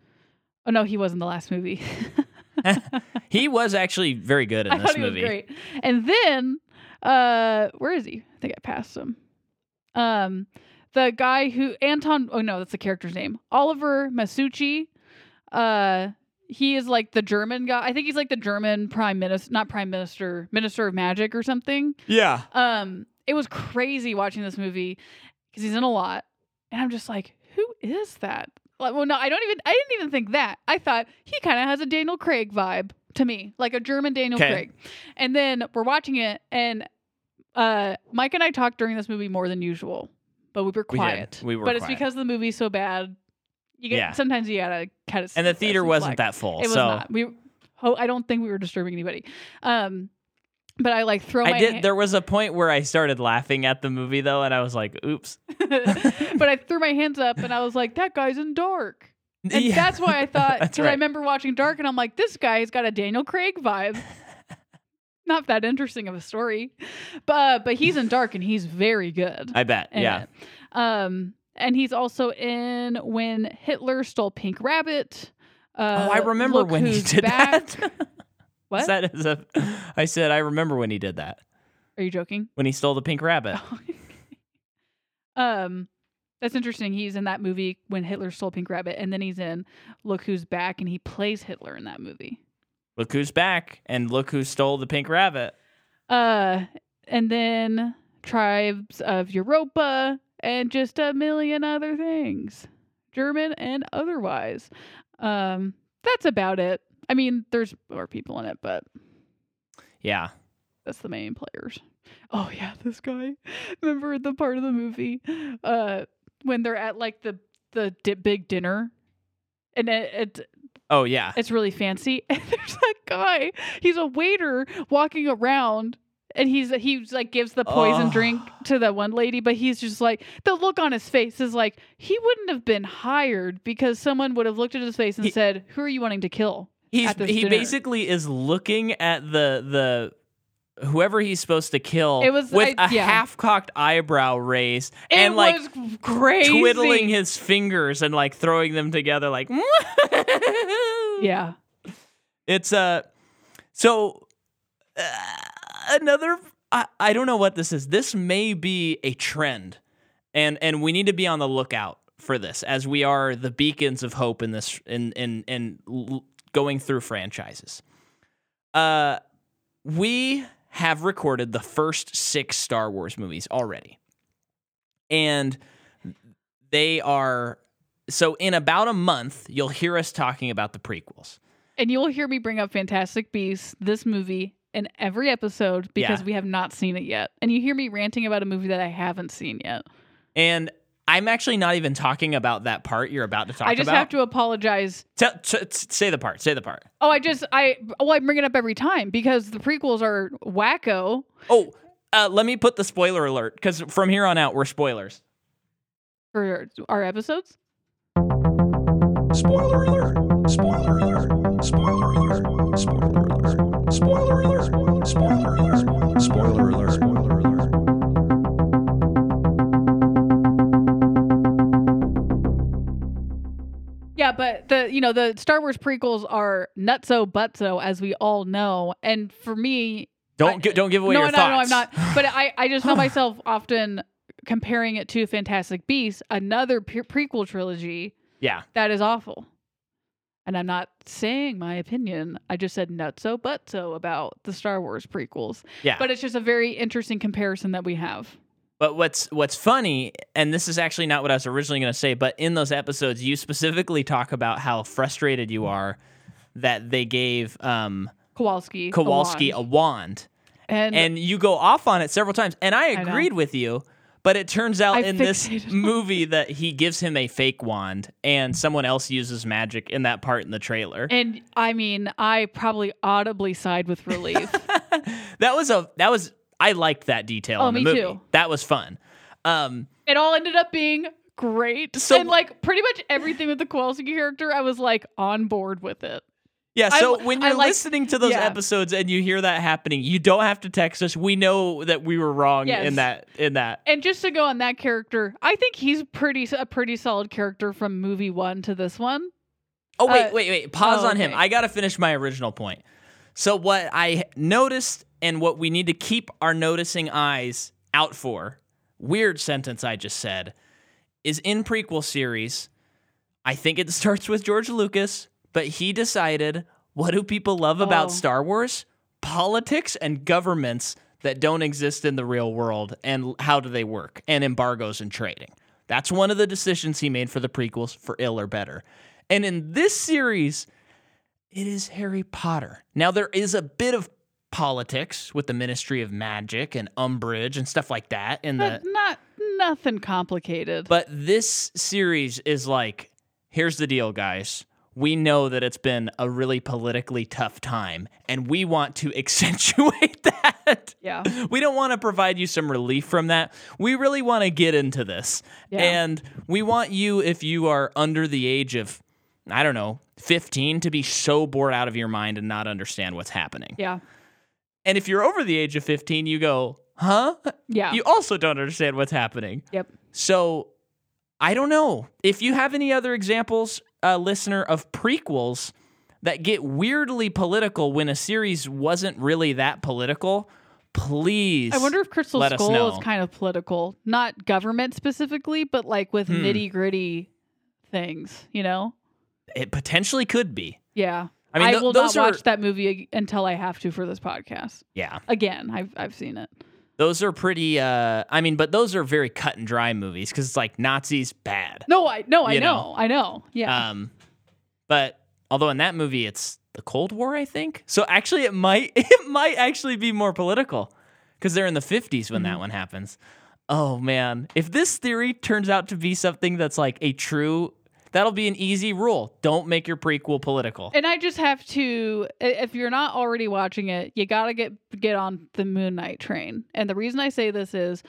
Oh no, he was in the last movie. *laughs* *laughs* He was actually very good in *laughs* I this thought he movie. was great. And then, uh, where is he? I think I passed him. Um, the guy who Anton. Oh no, that's the character's name. Oliver Masucci. Uh, he is like the German guy. I think he's like the German prime minister, not prime minister, minister of magic or something. Yeah. Um, it was crazy watching this movie because he's in a lot, and I'm just like, who is that? Like, well, no, I don't even. I didn't even think that. I thought he kind of has a Daniel Craig vibe to me, like a German Daniel. Craig. And then we're watching it, and uh, Mike and I talked during this movie more than usual, but we were quiet. We were but it's because the movie's so bad. You get Yeah. sometimes you gotta kind of. And the theater wasn't that full. It was so not. We. Ho- I don't think we were disturbing anybody. Um, but I like throw my. I did hand- there was a point where I started laughing at the movie though, and I was like, oops. *laughs* but I threw my hands up and I was like, that guy's in dark. *laughs* And Yeah. that's why I thought, *laughs* because I remember watching Dark and I'm like, this guy's got a Daniel Craig vibe. Not that interesting of a story, but but he's in Dark and he's very good. I bet. Yeah. it. Um, and he's also in When Hitler Stole Pink Rabbit. Uh, oh, I remember when he did back. that. What? Is that is a, I said I remember when he did that. Are you joking? When he stole the pink rabbit. *laughs* um, that's interesting. He's in that movie when Hitler stole Pink Rabbit, and then he's in Look Who's Back, and he plays Hitler in that movie. Look who's back and look who stole the pink rabbit. Uh, and then Tribes of Europa, and just a million other things, German and otherwise. Um, that's about it. I mean, there's more people in it, but Yeah. that's the main players. Oh yeah, this guy. *laughs* Remember the part of the movie uh when they're at like the the di- big dinner and it, it Oh yeah. it's really fancy *laughs* and there's that guy. He's a waiter walking around and he's he's like gives the poison Oh. drink to the one lady but he's just like the look on his face is like he wouldn't have been hired because someone would have looked at his face and He- said, "Who are you wanting to kill?" He's he dinner. basically is looking at the the whoever he's supposed to kill It was- with I- a yeah. half cocked eyebrow raised It and like crazy. twiddling his fingers and like throwing them together like *laughs* Yeah. It's uh so uh, another I, I don't know what this is. This may be a trend. And and we need to be on the lookout for this as we are the beacons of hope in this in in in going through franchises. Uh we have recorded the first 6 Star Wars movies already. And they are so in about a month you'll hear us talking about the prequels. And you'll hear me bring up Fantastic Beasts, this movie, in every episode because Yeah. we have not seen it yet. And you hear me ranting about a movie that I haven't seen yet. And I'm actually not even talking about that part you're about to talk about. I just have to apologize. T- t- t- say the part. Say the part. Oh, I just I oh I bring it up every time because the prequels are wacko. Oh, uh, let me put the spoiler alert because from here on out we're spoilers. for our episodes. Spoiler alert! Spoiler alert! Spoiler alert! Spoiler alert! Spoiler alert! Spoiler alert! Spoiler Yeah, but the you know the Star Wars prequels are nutso butso as we all know, and for me, Don't I- gi- don't give away no, your no, thoughts. no, I'm not. But I I just found *sighs* myself often comparing it to Fantastic Beasts, another pre- prequel trilogy Yeah, that is awful. And I'm not saying my opinion. I just said nutso butso about the Star Wars prequels. yeah. But it's just a very interesting comparison that we have. But what's what's funny, and this is actually not what I was originally going to say, but in those episodes, you specifically talk about how frustrated you are that they gave um, Kowalski. a Kowalski a wand. wand, and, and you go off on it several times, and I agreed with you. But it turns out I in this movie that he gives him a fake wand, and someone else uses magic in that part in the trailer. and I mean, I probably audibly sighed with relief. *laughs* that was a that was I liked that detail Oh, in the me movie. too. That was fun. Um, it all ended up being great. So- and like pretty much everything with the Kowalski character, I was like on board with it. Yeah, I- so when you're like- listening to those yeah. episodes and you hear that happening, you don't have to text us. We know that we were wrong Yes. in that in that. And just to go on that character, I think he's pretty a pretty solid character from movie one to this one. Oh wait, Uh, wait, wait. Pause oh, on him. I got to finish my original point. So what I noticed and what we need to keep our noticing eyes out for, weird sentence I just said, is in prequel series, I think it *laughs* starts with George Lucas, but he decided what do people love about Oh. Star Wars? Politics and governments that don't exist in the real world and how do they work and embargoes and trading. That's one of the decisions he made for the prequels for ill or better. And in this series, it is Harry Potter. Now, there is a bit of politics with the Ministry of Magic and Umbridge and stuff like that in the not nothing complicated. but this series is like, here's the deal, guys. We know that it's been a really politically tough time, and we want to *laughs* accentuate that. yeah. We don't want to provide you some relief from that. We really want to get into this. Yeah. And we want you, if you are under the age of, I don't know, 15, to be so bored out of your mind and not understand what's happening. Yeah. And if you're over the age of 15, you go, huh? Yeah. You also don't understand what's happening. yep. So I don't know. If you have any other examples, uh, listener, of prequels that get weirdly political when a series wasn't really that political, please. I wonder if Crystal Skull is kind of political, not government specifically, but like with Hmm. nitty gritty things, you know? it potentially could be. Yeah. I mean, th- will not are watch that movie until I have to for this podcast. yeah, Again, I've I've seen it. those are pretty. Uh, I mean, but those are very cut and dry movies because it's like Nazis bad. No, I no, I know. know. I know. Yeah. Um, but although in that movie it's the Cold War, I think. So actually, it might *laughs* it might actually be more political because they're in the 50s when Mm-hmm. that one happens. Oh man, if this theory turns out to be something that's like a true, that'll be an easy rule. Don't make your prequel political. and I just have to if you're not already watching it, you got to get get on the Moon Knight train. And the reason I say this is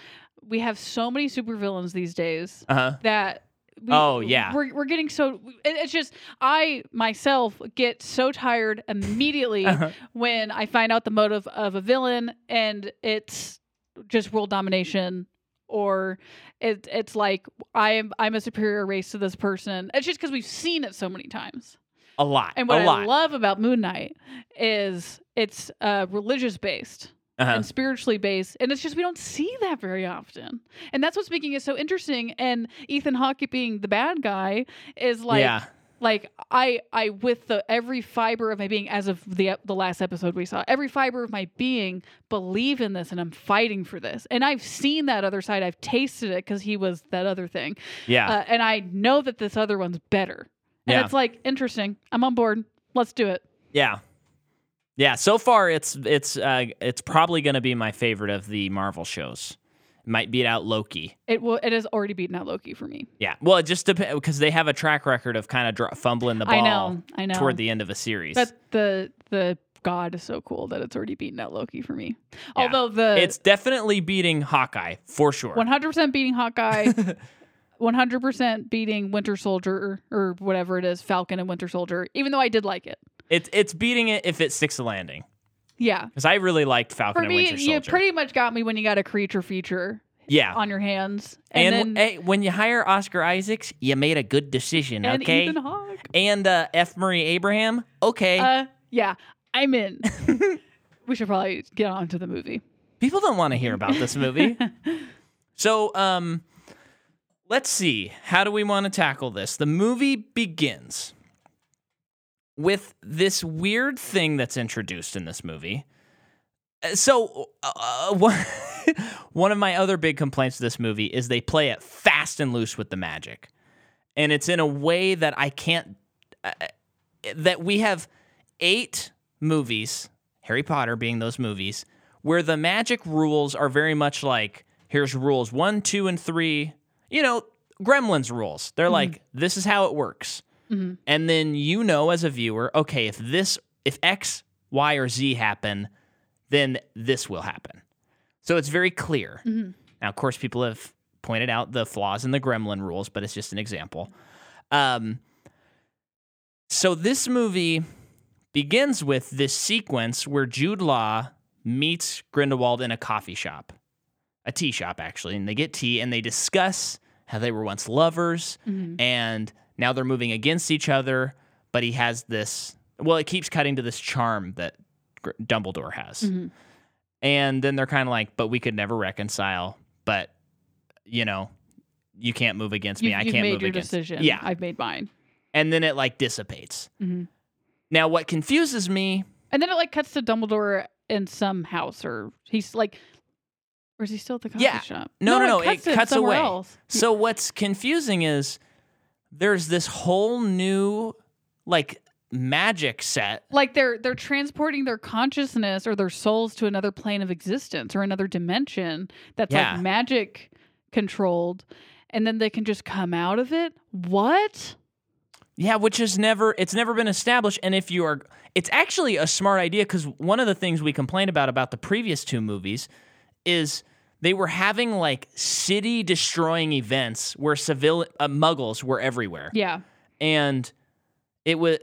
we have so many supervillains these days Uh huh. that we, Oh, yeah. we're, we're getting so it's just i myself get so tired immediately *laughs* Uh-huh. when i find out the motive of a villain and it's just world domination or it, it's like i'm i'm a superior race to this person it's just because we've seen it so many times A lot. and what a i lot. love about moon knight is it's uh religious based uh-huh. and spiritually based. And it's just we don't see that very often. And that's what's making it so interesting. And Ethan Hawke being the bad guy is like yeah. Like I I with the every fiber of my being as of the the last episode we saw, every fiber of my being believe in this and I'm fighting for this. And I've seen that other side. I've tasted it cuz he was that other thing. Yeah. Uh, and I know that this other one's better. And Yeah. it's like interesting. I'm on board. Let's do it. Yeah. Yeah, so far it's it's uh, it's probably going to be my favorite of the Marvel shows. Might beat out Loki. It will it has already beaten out Loki for me. Yeah, well, it just depends because they have a track record of kind of dr- fumbling the ball I know. I know. toward the end of a series. But the the god is so cool that it's already beaten out Loki for me. Yeah. Although the it's definitely beating Hawkeye for sure. 100% beating Hawkeye, *laughs* 100% beating Winter Soldier or, whatever it is, Falcon and Winter Soldier. Even though I did like it. It's it's beating it if it sticks the landing Yeah. because I really liked Falcon For and me, Winter you Soldier. pretty much got me when you got a creature feature yeah, on your hands, and, and, then hey, when you hire Oscar Isaacs, you made a good decision. and okay, Ethan Hawke. and uh, F. Murray Abraham. Okay, Uh, yeah, I'm in. *laughs* we should probably get on to the movie. People don't want to hear about this movie. *laughs* so, um, let's see. How do we want to tackle this? The movie begins with this weird thing that's introduced in this movie. Uh, So, uh, *laughs* one, one of my other big complaints with this movie is they play it fast and loose with the magic. And it's in a way that I can't, uh, that we have eight movies, Harry Potter being those movies, where the magic rules are very much like here's rules one, two, and three. You know, Gremlins rules. They're like, this is how it works. And then you know as a viewer, okay, if this, if X, Y, or Z happen, then this will happen. So it's very clear. Now, of course, people have pointed out the flaws in the Gremlin rules, but it's just an example. Um, so this movie begins with this sequence where Jude Law meets Grindelwald in a coffee shop, a tea shop actually, and they get tea and they discuss how they were once lovers Mhm. and now they're moving against each other. But he has this. Well, it keeps cutting to this charm that Gr- Dumbledore has, Mhm. and then they're kind of like, "But we could never reconcile." But you know, you can't move against me. You, I can't made move your against. decision. Yeah, I've made mine. and then it like dissipates. Mhm. Now, what confuses me And then it like cuts to Dumbledore in some house, or he's like, or is he still at the coffee Yeah. shop? No, no, no, it cuts to cuts away. Else. So what's confusing is there's this whole new like magic set. Like they're they're transporting their consciousness or their souls to another plane of existence or another dimension that's Yeah. like magic controlled, and then they can just come out of it. What? Yeah, which is never it's never been established and if you are it's actually a smart idea cuz one of the things we complained about about the previous two movies is they were having like city destroying events where civil uh, muggles were everywhere. Yeah. and it was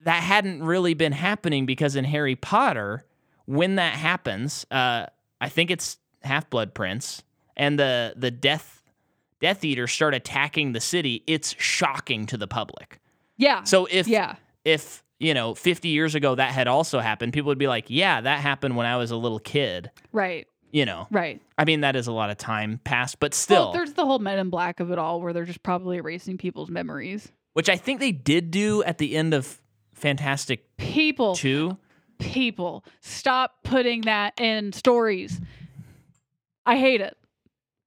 that hadn't really been happening because in Harry Potter, when that happens, uh, I think it's Half Blood Prince and the the Death Death Eaters start attacking the city. It's shocking to the public. Yeah. So if yeah. if you know 50 years ago that had also happened, people would be like, "Yeah, that happened when I was a little kid." Right. You know, Right. I mean that is a lot of time passed, but still, Well, there's the whole Men in Black of it all, where they're just probably erasing people's memories. which I think they did do at the end of Fantastic People, Two. people, stop putting that in stories. I hate it.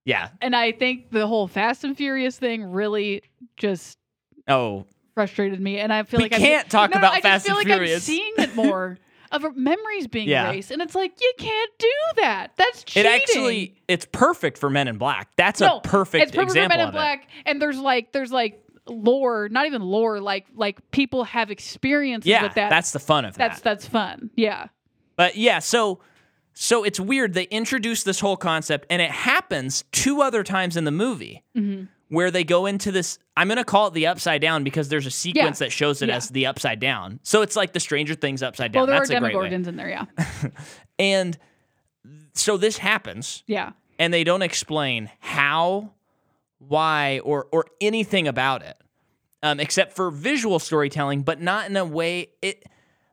Yeah. And I think the whole Fast and Furious thing really just Oh, frustrated me. And I feel We like I'm- can't talk No, no, about I Fast and like Furious. I'm seeing it more *laughs* of memories being Yeah. erased, and it's like you can't do that. That's cheating. it actually it's perfect for Men in Black. That's no, a perfect example. it's perfect for Men in of it. Black, and there's like there's like lore, not even lore, like like people have experiences Yeah, with that. that's the fun of that's that. that's that's fun. Yeah. But yeah, so so it's weird they introduce this whole concept and it happens two other times in the movie Mhm. Where they go into this I'm going to call it the upside down because there's a sequence that shows it Yeah. as the upside down. So it's like the Stranger Things upside down. Well, there That's are a great way. Demogorgons in there. Yeah. *laughs* And so this happens Yeah. and they don't explain how, why, or or anything about it, um, except for visual storytelling, but not in a way it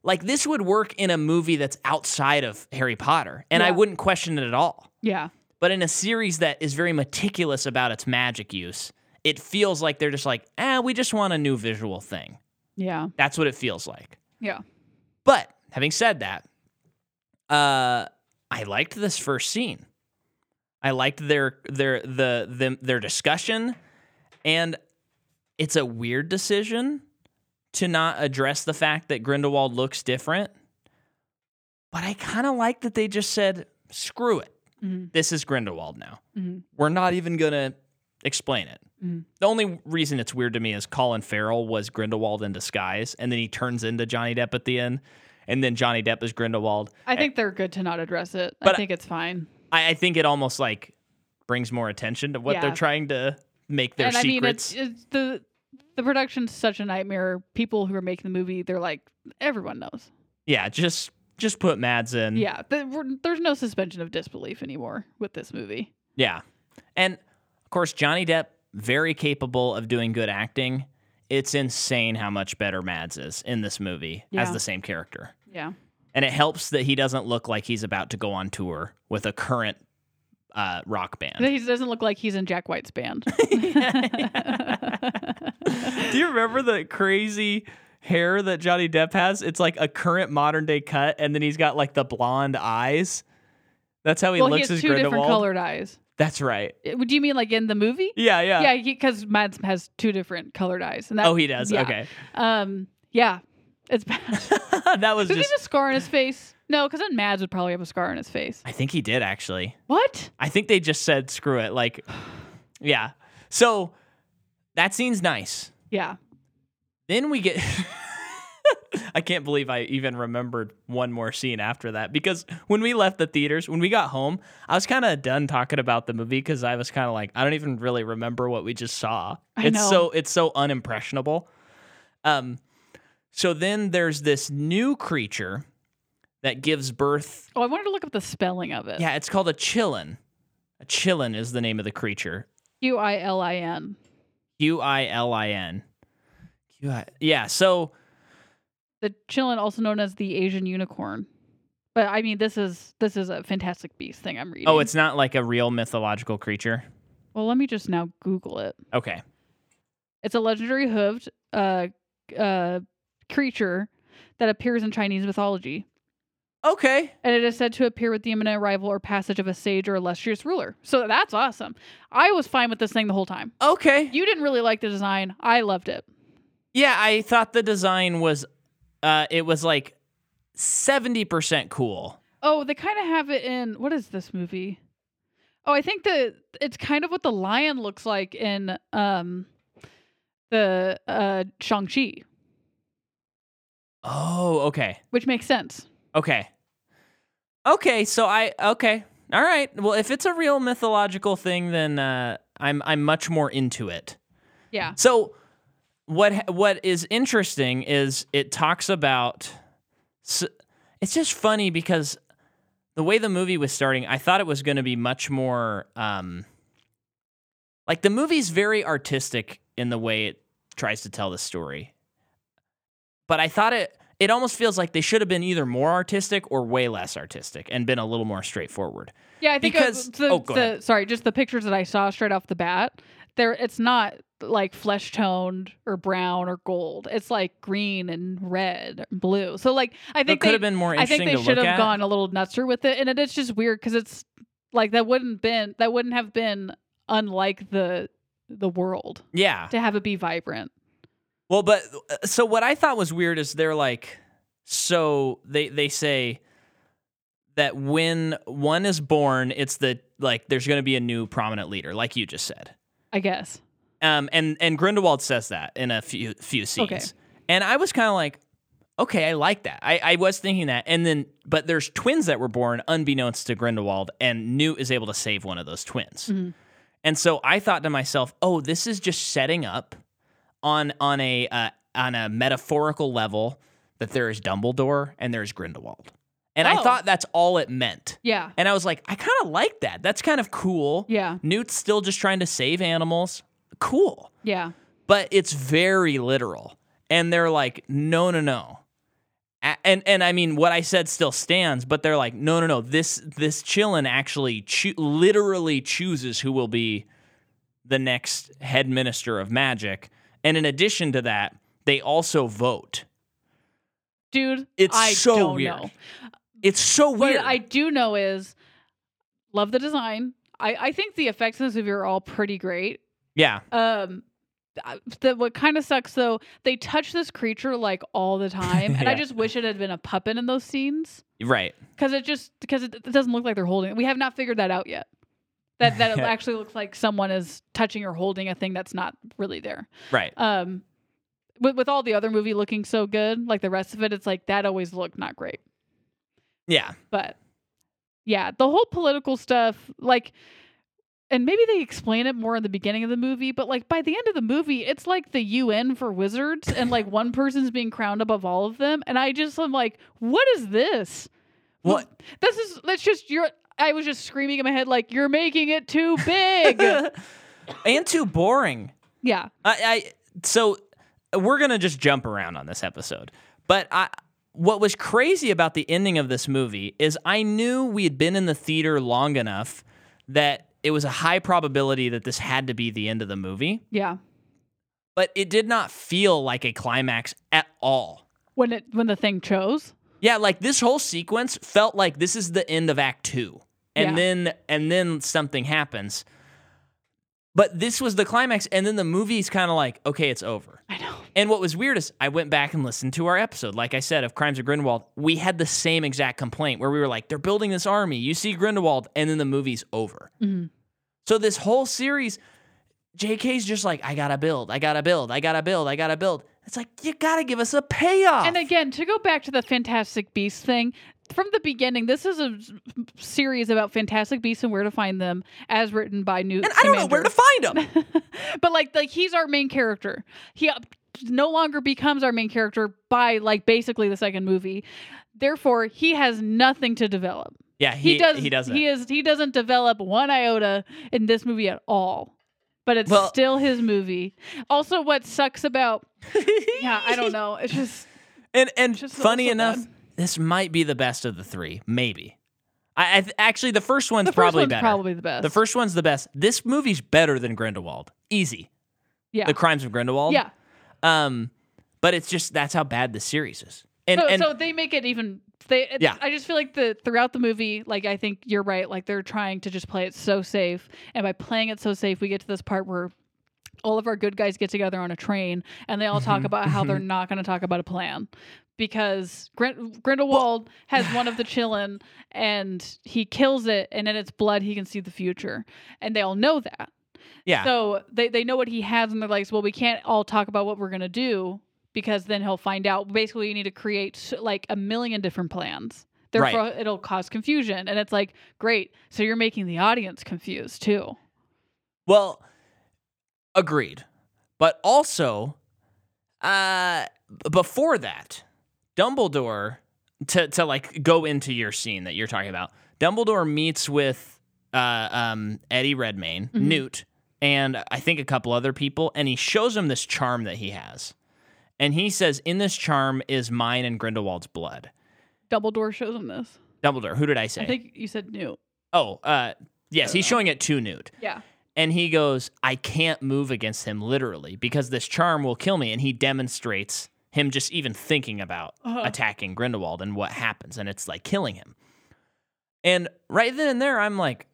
like this would work in a movie that's outside of Harry Potter, and I wouldn't question it at all. Yeah. But in a series that is very meticulous about its magic use, it feels like they're just like, ah, we just want a new visual thing. Yeah. That's what it feels like. Yeah. But having said that, uh, I liked this first scene. I liked their their the them their discussion, and it's a weird decision to not address the fact that Grindelwald looks different. But I kind of like that they just said, "Screw it, Mhm. this is Grindelwald now. Mhm. We're not even gonna explain it." Mhm. The only reason it's weird to me is Colin Farrell was Grindelwald in disguise, and then he turns into Johnny Depp at the end, and then Johnny Depp is Grindelwald. I think they're good to not address it. But- I think it's fine. I, I think it almost like brings more attention to what Yeah. they're trying to make their and I mean, secrets. it's, it's the the production's such a nightmare. People who are making the movie, they're like, everyone knows. yeah, just just put Mads in. Yeah, the, there's no suspension of disbelief anymore with this movie. Yeah. And of course, Johnny Depp, very capable of doing good acting. It's insane how much better Mads is in this movie as the same character. Yeah, And it helps that he doesn't look like he's about to go on tour with a current uh, rock band. he doesn't look like he's in Jack White's band. *laughs* *laughs* Do you remember the crazy hair that Johnny Depp has? It's like a current modern day cut, and then he's got like the blonde eyes. That's how he well, he looks has as two different colored eyes. That's right. Uh, Do you mean like in the movie? Yeah, yeah. Yeah, because Mads has two different colored eyes, and that, oh, he does. yeah. Okay. Um, yeah, it's bad. *laughs* that was Does he just. have a scar on his face? No, because then Mads would probably have a scar on his face. I think he did actually. What? I think they just said screw it. Like, *sighs* yeah. So that scene's nice. Yeah. Then we get. *laughs* I can't believe I even remembered one more scene after that because when we left the theaters, when we got home, I was kind of done talking about the movie because I was kind of like, I don't even really remember what we just saw. I it's know. so it's so unimpressionable. Um, So then there's this new creature that gives birth. Oh, I wanted to look up the spelling of it. Yeah, it's called a qilin. A qilin is the name of the creature. Q I L I N. Q I L I N. Q I. Yeah. So The qilin, also known as the Asian unicorn. But I mean, this is this is a Fantastic Beast thing I'm reading. oh, it's not like a real mythological creature. well. Let me just now Google it. Okay. It's a legendary hooved uh, uh, creature that appears in Chinese mythology, Okay. and it is said to appear with the imminent arrival or passage of a sage or illustrious ruler. So that's awesome. I was fine with this thing the whole time. Okay. You didn't really like the design. I loved it. Yeah, I thought the design was, uh, it was like seventy percent cool. Oh, they kind of have it in what is this movie? Oh, I think that it's kind of what the lion looks like in um the uh Shang-Chi, Oh, okay. which makes sense. Okay. Okay, so I okay. All right. Well, if it's a real mythological thing, then uh, I'm I'm much more into it. Yeah. So what what is interesting is it talks about it's just funny because the way the movie was starting, I thought it was going to be much more um like the movie's very artistic in the way it tries to tell the story. But I thought it it almost feels like they should have been either more artistic or way less artistic and been a little more straightforward. Yeah, I think Because- the, oh, the sorry, just the pictures that I saw straight off the bat. There, it's not like flesh toned or brown or gold. It's like green and red, and blue. So like, I It think could they, have been more I think they should have at. gone a little nutser with it, and it is just weird because it's like that wouldn't been that wouldn't have been unlike the the world yeah. to have it be vibrant. Well, but uh, so what I thought was weird is they're like, so they they say that when one is born, it's the like there's going to be a new prominent leader, like you just said. I guess. Um, and and Grindelwald says that in a few few scenes, Okay. and I was kind of like, okay, I like that. I, I was thinking that, and then but there's twins that were born unbeknownst to Grindelwald, and Newt is able to save one of those twins. Mhm. And so I thought to myself, oh, this is just setting up on on a uh, on a metaphorical level that there is Dumbledore and there's Grindelwald. And I Oh. thought that's all it meant. Yeah. And I was like, I kind of like that. That's kind of cool. Yeah. Newt's still just trying to save animals. Cool. Yeah. But it's very literal. And they're like, no, no, no. And and I mean, what I said still stands, but they're like, no, no, no. This this qilin actually choo- literally chooses who will be the next head minister of magic. And in addition to that, they also vote. Dude, It's I so don't weird. know. It's so weird. What. I do know is love the design. I, I think the effects in this movie are all pretty great. yeah, Um, the, what kind of sucks though, they touch this creature like all the time, and I *laughs* just wish it had been a puppet in those scenes right. because it just because it, it doesn't look like they're holding it. We have not figured that out yet. That that it *laughs* actually looks like someone is touching or holding a thing that's not really there. Right. Um, with with all the other movie looking so good, like the rest of it, it's like that always looked not great. Yeah. But yeah, the whole political stuff, like, and maybe they explain it more in the beginning of the movie, but like by the end of the movie, it's like the UN for wizards, and like one person's being crowned above all of them, and I just am like, what is this? What? This is that's just you're. I was just screaming in my head like, you're making it too big. *laughs* and too boring. yeah, I, I so we're gonna just jump around on this episode, but I. What was crazy about the ending of this movie is I knew we had been in the theater long enough that it was a high probability that this had to be the end of the movie, yeah. but it did not feel like a climax at all. When it when the thing chose, Yeah, like this whole sequence felt like this is the end of act 2. And Yeah. then and then something happens. But this was the climax and then the movie's kind of like, okay, it's over. I know. And what was weird is I went back and listened to our episode. Like I said, of Crimes of Grindelwald, we had the same exact complaint where we were like, they're building this army. You see Grindelwald, and then the movie's over. Mhm. So this whole series, JK's just like, I gotta build, I gotta build, I gotta build, I gotta build. It's like, you gotta give us a payoff. And again, to go back to the Fantastic Beast thing, from the beginning, this is a series about Fantastic Beasts and where to find them, as written by Newt. And I don't know where to find them. *laughs* but like, like he's our main character. He uh, no longer becomes our main character by like basically the second movie. Therefore, he has nothing to develop. Yeah, he, He, does. He doesn't. He is. He doesn't develop one iota in this movie at all. But it's Well- still his movie. Also, what sucks about *laughs* yeah, I don't know. It's just And and Just funny enough, bad. this might be the best of the three. Maybe. I, I th- actually the first one's the first probably one's better. probably the best. the first one's the best. This movie's better than Grindelwald. Easy. yeah, The Crimes of Grindelwald. yeah. Um, but it's just that's how bad the series is. And so, and so they make it even. They, it's- Yeah. I just feel like the throughout the movie, like I think you're right. Like they're trying to just play it so safe, and by playing it so safe, we get to this part where all of our good guys get together on a train, and they all talk Mhm, about how they're not going to talk about a plan because Grind- Grindelwald has one of the qilin, and he kills it, and in its blood, he can see the future, and they all know that. yeah. So they, they know what he has, and they're like, well, we can't all talk about what we're gonna do because then he'll find out. Basically, you need to create like a million different plans. Therefore, it'll cause confusion, and it's like, great. So you're making the audience confused too. Well, agreed. But also, uh, before that, Dumbledore to to like go into your scene that you're talking about. Dumbledore meets with uh, um, Eddie Redmayne, Mhm. Newt, and I think a couple other people, and he shows him this charm that he has, and he says, "In this charm is mine and Grindelwald's blood." Dumbledore shows him this. Dumbledore, who did I say? I think you said Newt. oh, uh, yes, he's know. showing it to Newt. Yeah. And he goes, I can't move against him literally because this charm will kill me. And he demonstrates him just even thinking about Uh-huh. attacking Grindelwald and what happens. And it's like killing him. And right then and there, I'm like,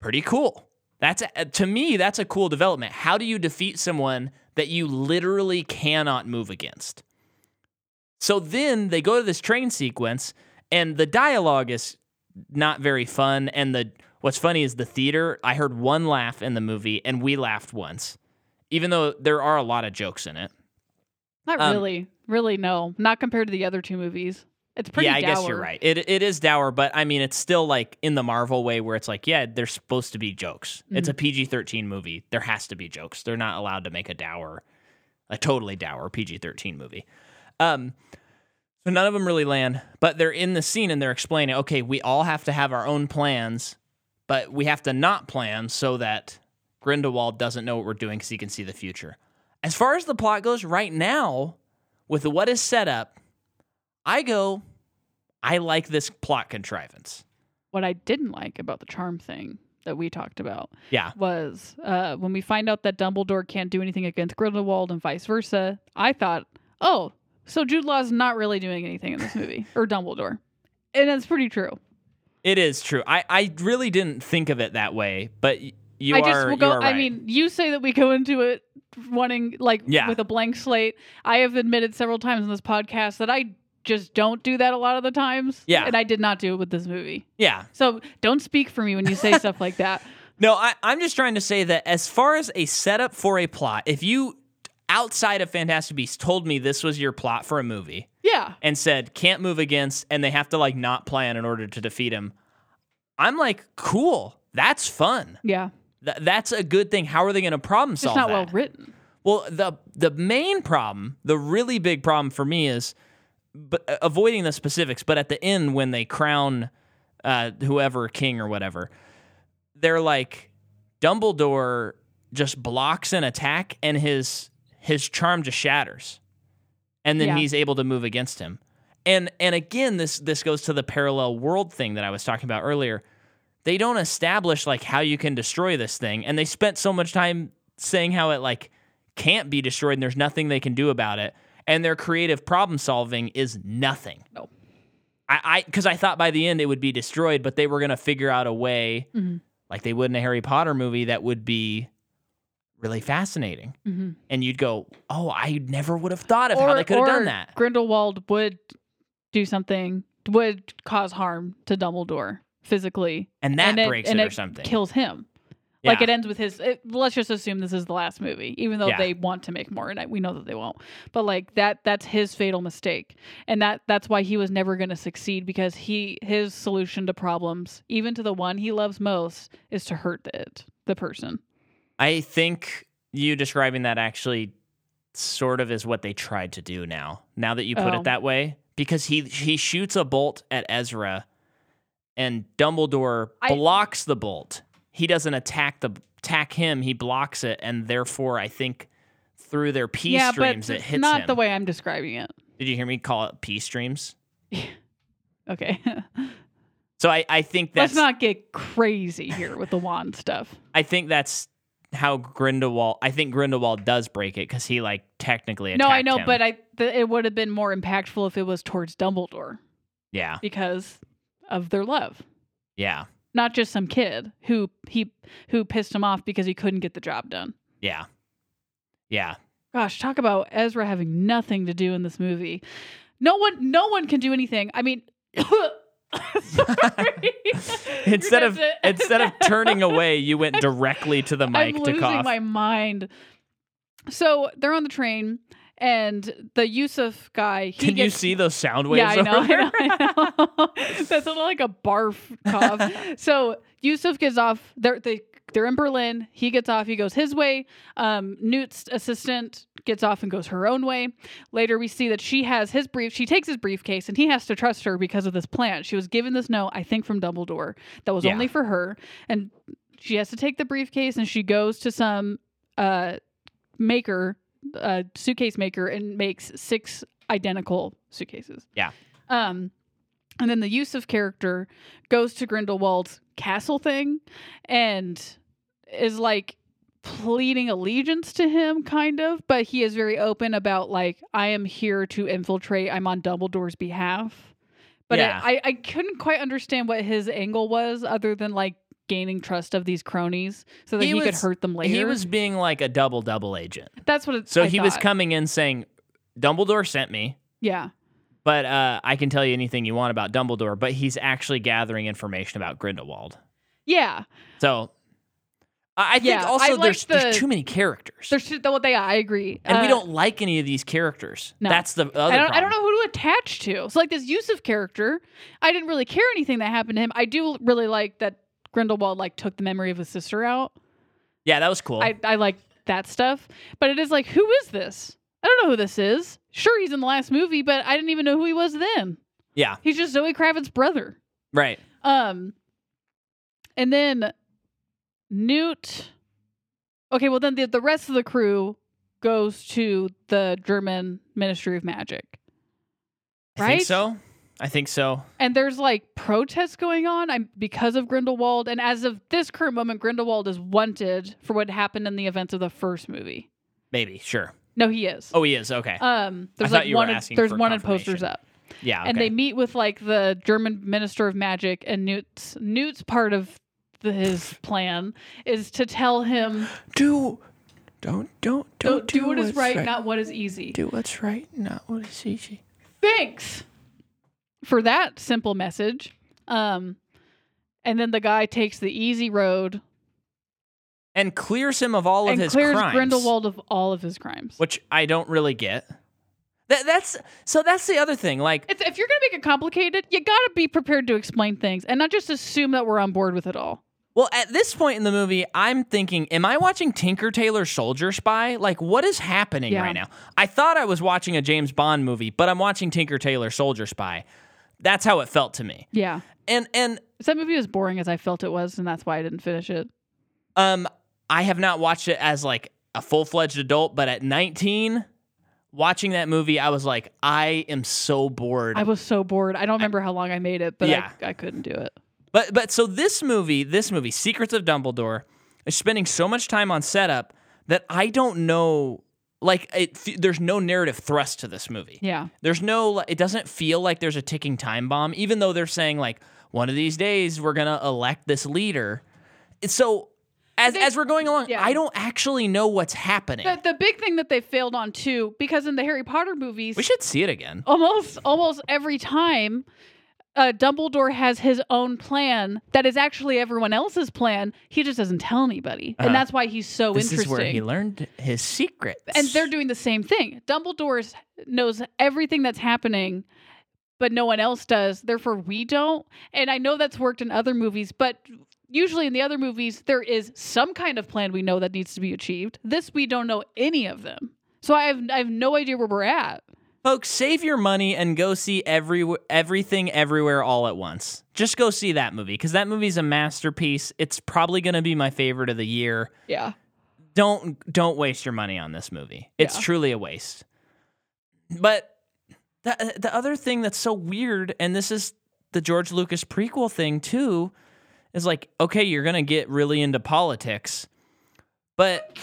pretty cool. That's a, to me, that's a cool development. How do you defeat someone that you literally cannot move against? So then they go to this train sequence, and the dialogue is not very fun. And the what's funny is the theater. I heard one laugh in the movie, and we laughed once, even though there are a lot of jokes in it. Not Um, really. Really, no. Not compared to the other two movies. It's pretty yeah, I guess you're right. It it is dour, but I mean, it's still like in the Marvel way where it's like, yeah, there's supposed to be jokes. It's a Mm-hmm. PG-13 movie. There has to be jokes. They're not allowed to make a dour, a totally dour PG-13 movie. Um, so none of them really land, but they're in the scene and they're explaining, okay, we all have to have our own plans, but we have to not plan so that Grindelwald doesn't know what we're doing because he can see the future. As far as the plot goes, right now, with what is set up, I go, I like this plot contrivance. What I didn't like about the charm thing that we talked about Yeah. was uh, when we find out that Dumbledore can't do anything against Grindelwald and vice versa. I thought, oh, so Jude Law's not really doing anything in this *laughs* movie, or Dumbledore, and that's pretty true. It is true. I, I really didn't think of it that way, but you I are. just will go. are I mean, you say that we go into it wanting like Yeah. with a blank slate. I have admitted several times in this podcast that I just don't do that a lot of the times. Yeah. and I did not do it with this movie. yeah. So don't speak for me when you say *laughs* stuff like that. No, I, I'm just trying to say that as far as a setup for a plot, if you outside of Fantastic Beasts told me this was your plot for a movie Yeah, and said can't move against and they have to like not plan in order to defeat him, I'm like, cool. That's fun. yeah. Th- that's a good thing. How are they going to problem solve It's not that? well written. Well, the the main problem, the really big problem for me is, but uh, avoiding the specifics. But at the end, when they crown uh, whoever king or whatever, they're like Dumbledore just blocks an attack, and his his charm just shatters, and then Yeah. he's able to move against him. And and again, this this goes to the parallel world thing that I was talking about earlier. They don't establish like how you can destroy this thing, and they spent so much time saying how it like can't be destroyed and there's nothing they can do about it. And their creative problem solving is nothing. No. I, I, because I thought by the end it would be destroyed, but they were gonna figure out a way, Mhm. like they would in a Harry Potter movie, that would be really fascinating. hmm And you'd go, "Oh, I never would have thought of how they could have done that." Grindelwald would do something would cause harm to Dumbledore physically, And that and it, breaks and it or something. kills him. Like it ends with his. It, let's just assume this is the last movie, even though Yeah. they want to make more, and I, we know that they won't. But like that, that's his fatal mistake, and that that's why he was never going to succeed because he his solution to problems, even to the one he loves most, is to hurt it the person. I think you describing that actually sort of is what they tried to do now. Now that you put Oh. it that way, because he he shoots a bolt at Ezra, and Dumbledore I- blocks the bolt. He doesn't attack the attack him. He blocks it, and therefore, I think through their pea yeah, streams, but it hits not him. the way I'm describing it. Did you hear me call it pea streams? *laughs* Okay, *laughs* So I I think that's let's not get crazy here with the wand stuff. *laughs* I think that's how Grindelwald. I think Grindelwald does break it because he like technically. No, I know, him. but I th- it would have been more impactful if it was towards Dumbledore yeah, because of their love. yeah, not just some kid who he who pissed him off because he couldn't get the job done. yeah, yeah. Gosh, talk about Ezra having nothing to do in this movie. No one no one can do anything. I mean *coughs* sorry. *laughs* instead of gonna have to- instead of turning away, you went directly to the mic I'm to losing cough. my mind. So they're on the train and the Yusuf guy he Can you see those sound waves? Yeah, I know. I know, I know. *laughs* That's not like a barf cough. *laughs* so Yusuf gets off. They're they they're in Berlin. He gets off. He goes his way. Um, Newt's assistant gets off and goes her own way. Later, we see that she has his brief. She takes his briefcase, and he has to trust her because of this plan. She was given this note, I think, from Dumbledore that was Yeah. only for her, and she has to take the briefcase, and she goes to some uh maker, uh, suitcase maker, and makes six identical suitcases. Yeah. Um, and then the Yusuf character goes to Grindelwald's castle thing and is like pleading allegiance to him, kind of, but he is very open about like, I am here to infiltrate. I'm on Dumbledore's behalf. But Yeah. I, I couldn't quite understand what his angle was other than like gaining trust of these cronies so that He he, could hurt them later. He was being like a double double agent. That's what it So I he was coming in saying, Dumbledore sent me, Yeah. but uh, I can tell you anything you want about Dumbledore. But he's actually gathering information about Grindelwald. Yeah. So I I think Yeah, I also like there's there's too many characters, There's though they I agree. and we Uh, don't like any of these characters. no. That's the other. I don't, I don't know who to attach to. So like this Yusuf character, I didn't really care anything that happened to him. I do really like that Grindelwald like took the memory of his sister out. Yeah, that was cool. I I like that stuff. But it is like, who is this? I don't know who this is. Sure, he's in the last movie, but I didn't even know who he was then. yeah, He's just Zoe Kravitz's brother. right. Um, and then Newt. Okay, well then the the rest of the crew goes to the German Ministry of Magic. I Right? think so. I think so. and there's like protests going on I'm, because of Grindelwald. And as of this current moment, Grindelwald is wanted for what happened in the events of the first movie. Maybe. Sure. No, he is. Oh, he is. Okay. um, there's like you were wanted, asking there's wanted posters up, yeah. Okay. and they meet with like the German Minister of Magic, and Newt's Newt's part of the, his plan is to tell him *gasps* do. Don't don't don't do what is right, not what is easy. do what's right, not what is easy. Thanks for that simple message. Um, and then the guy takes the easy road And clears him of all of and his clears crimes, Grindelwald of all of his crimes. which I don't really get. That that's so that's the other thing. Like It's, if you're gonna make it complicated, you gotta be prepared to explain things and not just assume that we're on board with it all. Well, at this point in the movie, I'm thinking, am I watching Tinker Tailor Soldier Spy? Like, what is happening Yeah. right now? I thought I was watching a James Bond movie, but I'm watching Tinker Tailor Soldier Spy. That's how it felt to me. Yeah, And and that movie was boring as I felt it was, and that's why I didn't finish it. um, I have not watched it as like a full fledged adult, but at 19, watching that movie, I was like, I am so bored. I was so bored. I don't remember how long I made it, but Yeah. I, I couldn't do it. But but so this movie, this movie, Secrets of Dumbledore, is spending so much time on setup that I don't know. Like, it, there's no narrative thrust to this movie. Yeah, There's no. It doesn't feel like there's a ticking time bomb, even though they're saying like one of these days we're gonna elect this leader. So. As, They- as we're going along, yeah. I don't actually know what's happening. the, the big thing that they failed on too, because in the Harry Potter movies, we should see it again. almost almost every time uh, Dumbledore has his own plan that is actually everyone else's plan. He just doesn't tell anybody, Uh-huh. and that's why he's so interested. this interesting. is where he learned his secrets. and they're doing the same thing. Dumbledore knows everything that's happening, but no one else does. Therefore, we don't. And I know that's worked in other movies, but usually in the other movies, there is some kind of plan we know that needs to be achieved. This, we don't know any of them. So I have I have no idea where we're at. Folks, save your money and go see every everything everywhere all at once. Just go see that movie because that movie's a masterpiece. It's probably going to be my favorite of the year. Yeah. Don't don't waste your money on this movie. It's Yeah. truly a waste. But the the other thing that's so weird, and this is the George Lucas prequel thing too, is like okay, you're going to get really into politics, but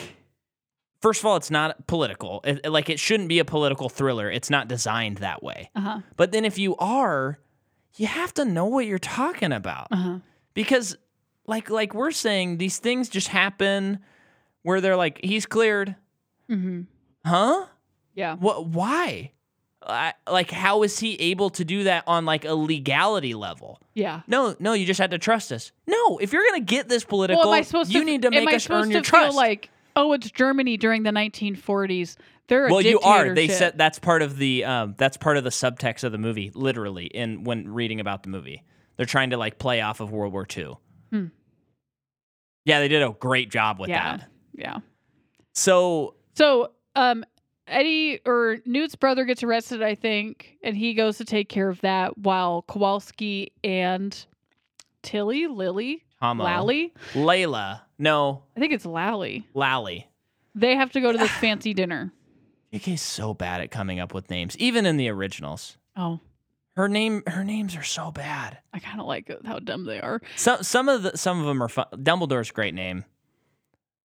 first of all, it's not political. It- like it shouldn't be a political thriller. It's not designed that way. Uh huh. But then if you are, you have to know what you're talking about. Uh huh. Because like like we're saying these things just happen where they're like he's cleared. Mm-hmm. Huh? Yeah. What why? I, like how is he able to do that on like a legality level? Yeah. No, no, you just had to trust us. No, if you're going to get this political, Well, am I supposed you to? need to make us earn your trust. like, oh, it's Germany during the 1940s. They're a well, you are. They said that's part of the um, that's part of the subtext of the movie. Literally, in when reading about the movie, they're trying to like play off of World War II. Hmm. Yeah, they did a great job with Yeah. that. Yeah. So So, um, Eddie or Newt's brother gets arrested, I think, and he goes to take care of that while Kowalski and Tilly, Lily, Homo, Lally, Layla, no, I think it's Lally. Lally. They have to go to this *sighs* fancy dinner. JK's so bad at coming up with names, even in the originals. Oh, Her name, her names are so bad. I kind of like how dumb they are. Some some of the some of them are fun. Dumbledore's a great name.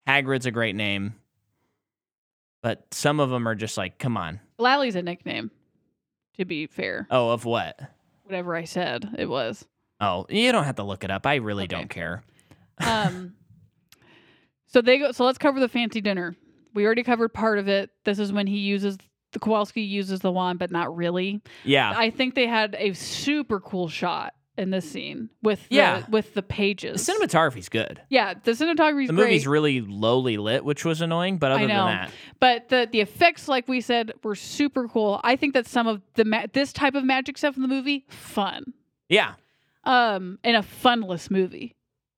Hagrid's a great name. But some of them are just like, come on. Lally's a nickname, to be fair. Oh, of what? Whatever I said, it was. Oh, you don't have to look it up. I really Okay. don't care. Um, *laughs* so they go. So let's cover the fancy dinner. We already covered part of it. This is when he uses the Kowalski uses the wand, but not really. Yeah. I think they had a super cool shot in this scene with the, Yeah. with the The pages. cinematography's good. yeah, the cinematography The great, movie's really lowly lit, which was annoying, but I other than that, but the the effects, like we said, were super cool. I think that some of the ma- this type of magic stuff in the movie fun, yeah. Um, in a funless movie.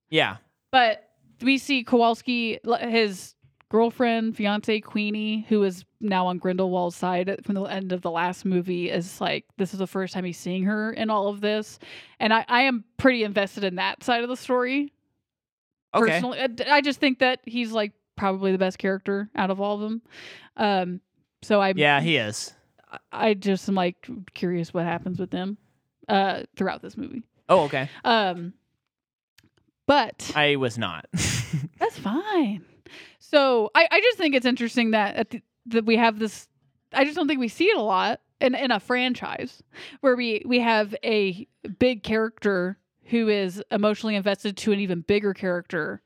Yeah. But we see Kowalski, his girlfriend, fiance Queenie, who is now on Grindelwald's side from the end of the last movie, is like this is the first time he's seeing her in all of this, and I, I am pretty invested in that side of the story. Okay. Personally, I- just think that he's like probably the best character out of all of them. Um, so I Yeah, he is. I just am like curious what happens with them uh throughout this movie. Oh, okay. Um, but I was not. *laughs* That's fine. So I, I just think it's interesting that at the, that we have this. I just don't think we see it a lot in in a franchise where we we have a big character who is emotionally invested to an even bigger character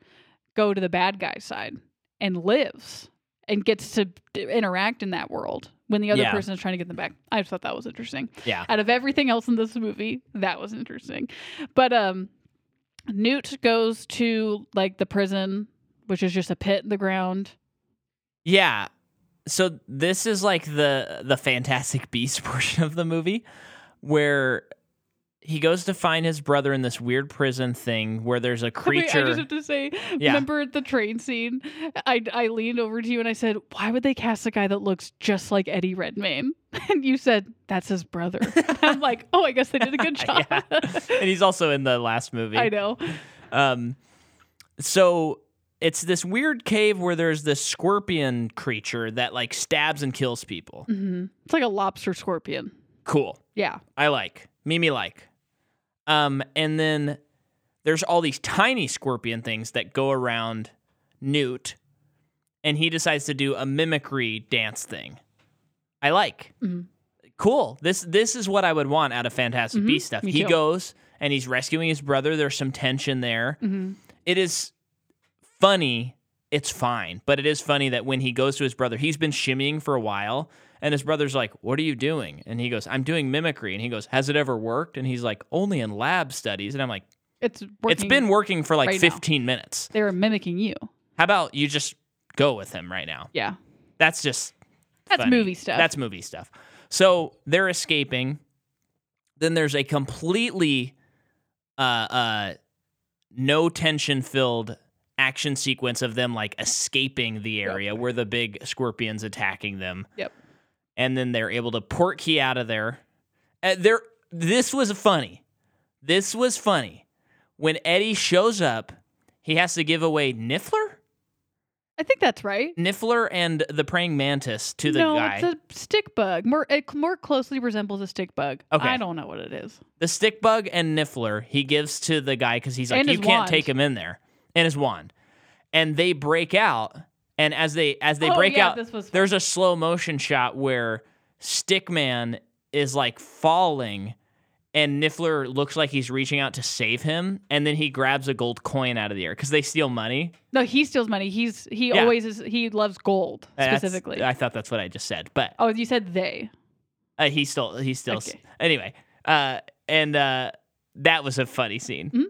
go to the bad guy side and lives and gets to interact in that world when the other Yeah. person is trying to get them back. I just thought that was interesting yeah. out of everything else in this movie that was interesting but um newt goes to like the prison which is just a pit in the ground Yeah. So this is like the the Fantastic Beast *laughs* portion of the movie where he goes to find his brother in this weird prison thing where there's a *laughs* Wait, creature. i just have to say Yeah. remember at the train scene I, I leaned over to you and i said why would they cast a guy that looks just like eddie redmayne *laughs* and you said that's his brother *laughs* i'm like oh i guess they did a good job Yeah. and he's also in the last movie. i know Um, so it's this weird cave where there's this scorpion creature that like stabs and kills people. hmm it's like a lobster scorpion Cool. yeah I like. Mimi like. Um, and then there's all these tiny scorpion things that go around Newt, and he decides to do a mimicry dance thing. I like. Mhm. Cool. This this is what I would want out of Fantastic Mhm. Beast stuff. Me He too. goes and he's rescuing his brother. There's some tension there. hmm It is funny. It's fine, but it is funny that when he goes to his brother, he's been shimmying for a while, And his brother's like, What are you doing? And he goes, I'm doing mimicry. And he goes, Has it ever worked? And he's like, Only in lab studies. And I'm like, It's It's been working for like right now. 15 minutes. They were mimicking you. How about you just go with him right now? Yeah. That's just That's funny. movie stuff. That's movie stuff. So they're escaping. Then there's a completely uh uh no tension filled action sequence of them like escaping the area where the big scorpions attacking them. Yep. And then they're able to port key out of there. Uh, there this was funny. This was funny. When Eddie shows up, he has to give away Niffler? I think that's right. Niffler and the praying mantis to the no, guy. it's a stick bug. More it more closely resembles a stick bug. Okay. I don't know what it is. the stick bug and Niffler he gives to the guy because he's like, And you can't wand. take him in there, and his wand, and they break out. And as they as they Oh, break yeah, out, there's a slow motion shot where Stickman is like falling, and Niffler looks like he's reaching out to save him, and then he grabs a gold coin out of the air because they steal money. No, he steals money. He's he Yeah. always is. He loves gold That's- specifically. I thought that's what I just said, but oh, you said they. Uh, he still he still Okay. anyway. Uh, and uh, that was a funny scene. Mhm.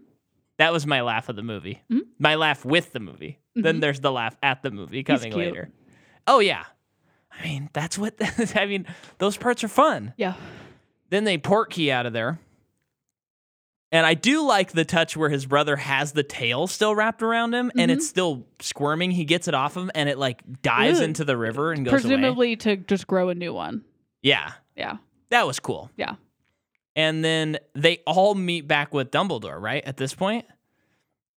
That was my laugh of the movie. Mhm. My laugh with the movie. Then Mhm. there's the laugh at the movie coming later. Oh yeah, I mean that's what *laughs* I mean. Those parts are fun. Yeah. Then they port key out of there. And I do like the touch where his brother has the tail still wrapped around him and it's still squirming. He gets it off him and it like dives Mm-hmm. Into the river and goes away. Presumably to just grow a new one. Yeah. Yeah. That was cool. Yeah. And then they all meet back with Dumbledore, right? At this point,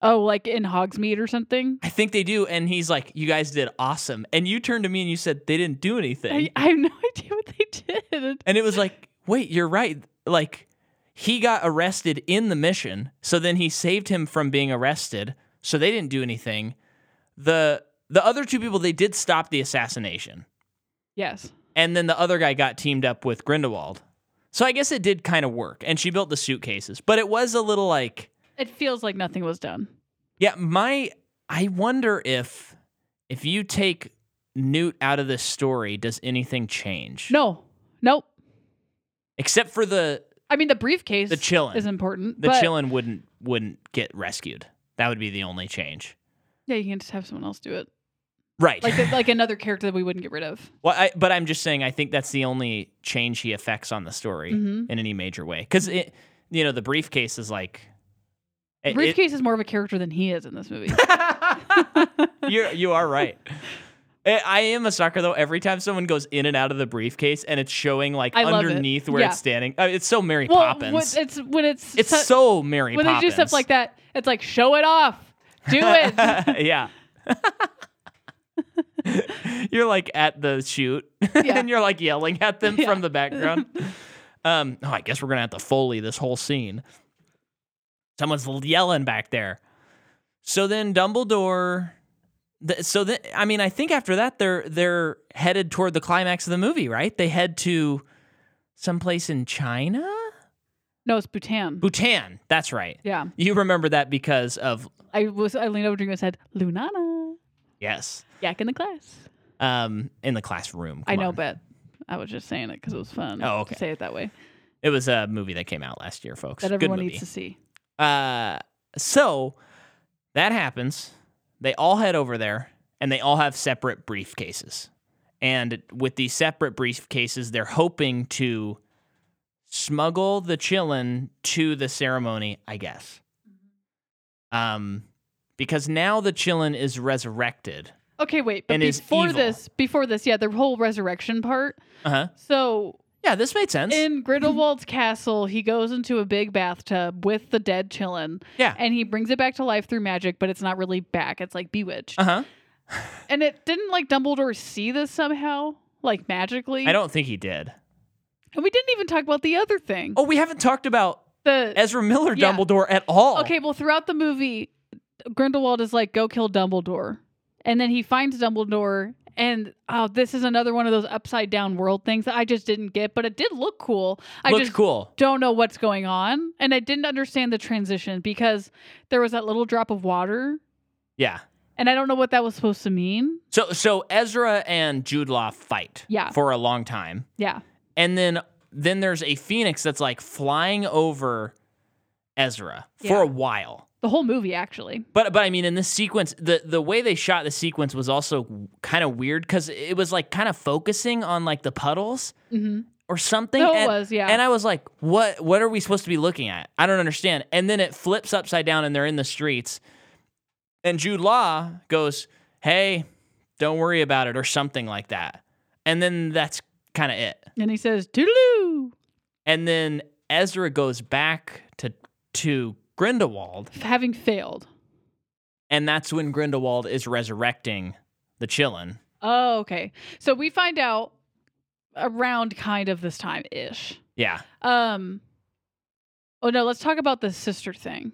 Oh, like in Hogsmeade or something. I think they do. And he's like, "You guys did awesome." And you turned to me and you said they didn't do anything. I, I have no *laughs* idea what they did. and it was like, "Wait, you're right." Like he got arrested in the mission, so then he saved him from being arrested. So they didn't do anything. The the other two people they did stop the assassination. Yes. And then the other guy got teamed up with Grindelwald. So I guess it did kind of work. And she built the suitcases. But it was a little like It feels like nothing was done. Yeah, my I wonder if if you take Newt out of this story, does anything change? No. Nope. Except for the I mean, the briefcase The qilin. is important. the but qilin wouldn't wouldn't get rescued. That would be the only change. Yeah, you can just have someone else do it. Right. Like *laughs* like another character that we wouldn't get rid of. well, I, but I'm just saying I think that's the only change he affects on the story Mhm. in any major way. Cuz it you know, the briefcase is like it- it- Briefcase is more of a character than he is in this movie. *laughs* *laughs* *laughs* you you are right. I I am a sucker though. Every time someone goes in and out of the briefcase and it's showing like I love it. underneath where Yeah. it's standing, uh, it's so Mary well, Poppins. when it's when it's it's su- so Mary Poppins. when Poppins. they do stuff like that, it's like show it off, do it. yeah. you're like at the shoot Yeah. and you're like yelling at them Yeah. from the background. um, oh, I guess we're gonna have to foley this whole scene. Someone's yelling back there. So then Dumbledore. th- So then, I mean, I think after that they're they're headed toward the climax of the movie, right? They head to someplace in China, no, it's Bhutan. Bhutan. That's right. yeah, You remember that because of I was I leaned over to you and said, "Lunana, yes, yak in the class." um, in the classroom. I know, on. but I was just saying it because it was fun. Oh, okay. To say it that way It was a movie that came out last year, folks. that Good everyone needs to see. Uh, so that happens. They all head over there, and they all have separate briefcases. And with these separate briefcases, they're hoping to smuggle the qilin to the ceremony, I guess. Um, because now the qilin is resurrected. Okay, wait, but before this, before this, yeah, the whole resurrection part. Uh huh. So Yeah, this made sense. in Grindelwald's castle, he goes into a big bathtub with the dead qilin, yeah. and he brings it back to life through magic, but it's not really back. It's like bewitched. Uh huh. *sighs* And it didn't like Dumbledore see this somehow, like magically. I don't think he did. And we didn't even talk about the other thing. Oh, we haven't talked about the Ezra Miller Yeah. Dumbledore at all. okay. Well, throughout the movie, Grindelwald is like, "Go kill Dumbledore," and then he finds Dumbledore. And oh, this is another one of those upside down world things that I just didn't get, but it did look cool. I Looked just cool. don't know what's going on, and I didn't understand the transition because there was that little drop of water, Yeah. And I don't know what that was supposed to mean. So so Ezra and Jude Law fight Yeah. for a long time. Yeah. And then then there's a phoenix that's like flying over Ezra for Yeah. a while. The whole movie, actually. But but I mean in this sequence the the way they shot the sequence was also kind of weird cuz it was like kind of focusing on like the puddles hmm or something No, it and, was, yeah. and I was like what what are we supposed to be looking at? I don't understand. And then it flips upside down and they're in the streets. And Jude Law goes, "Hey, don't worry about it," or something like that. And then that's kind of it. And he says, Toodaloo! And then Ezra goes back to to Grindelwald, Having failed. and that's when Grindelwald is resurrecting the qilin. Oh, okay. So we find out around kind of this time ish. Yeah. Um, oh no, let's talk about the sister thing.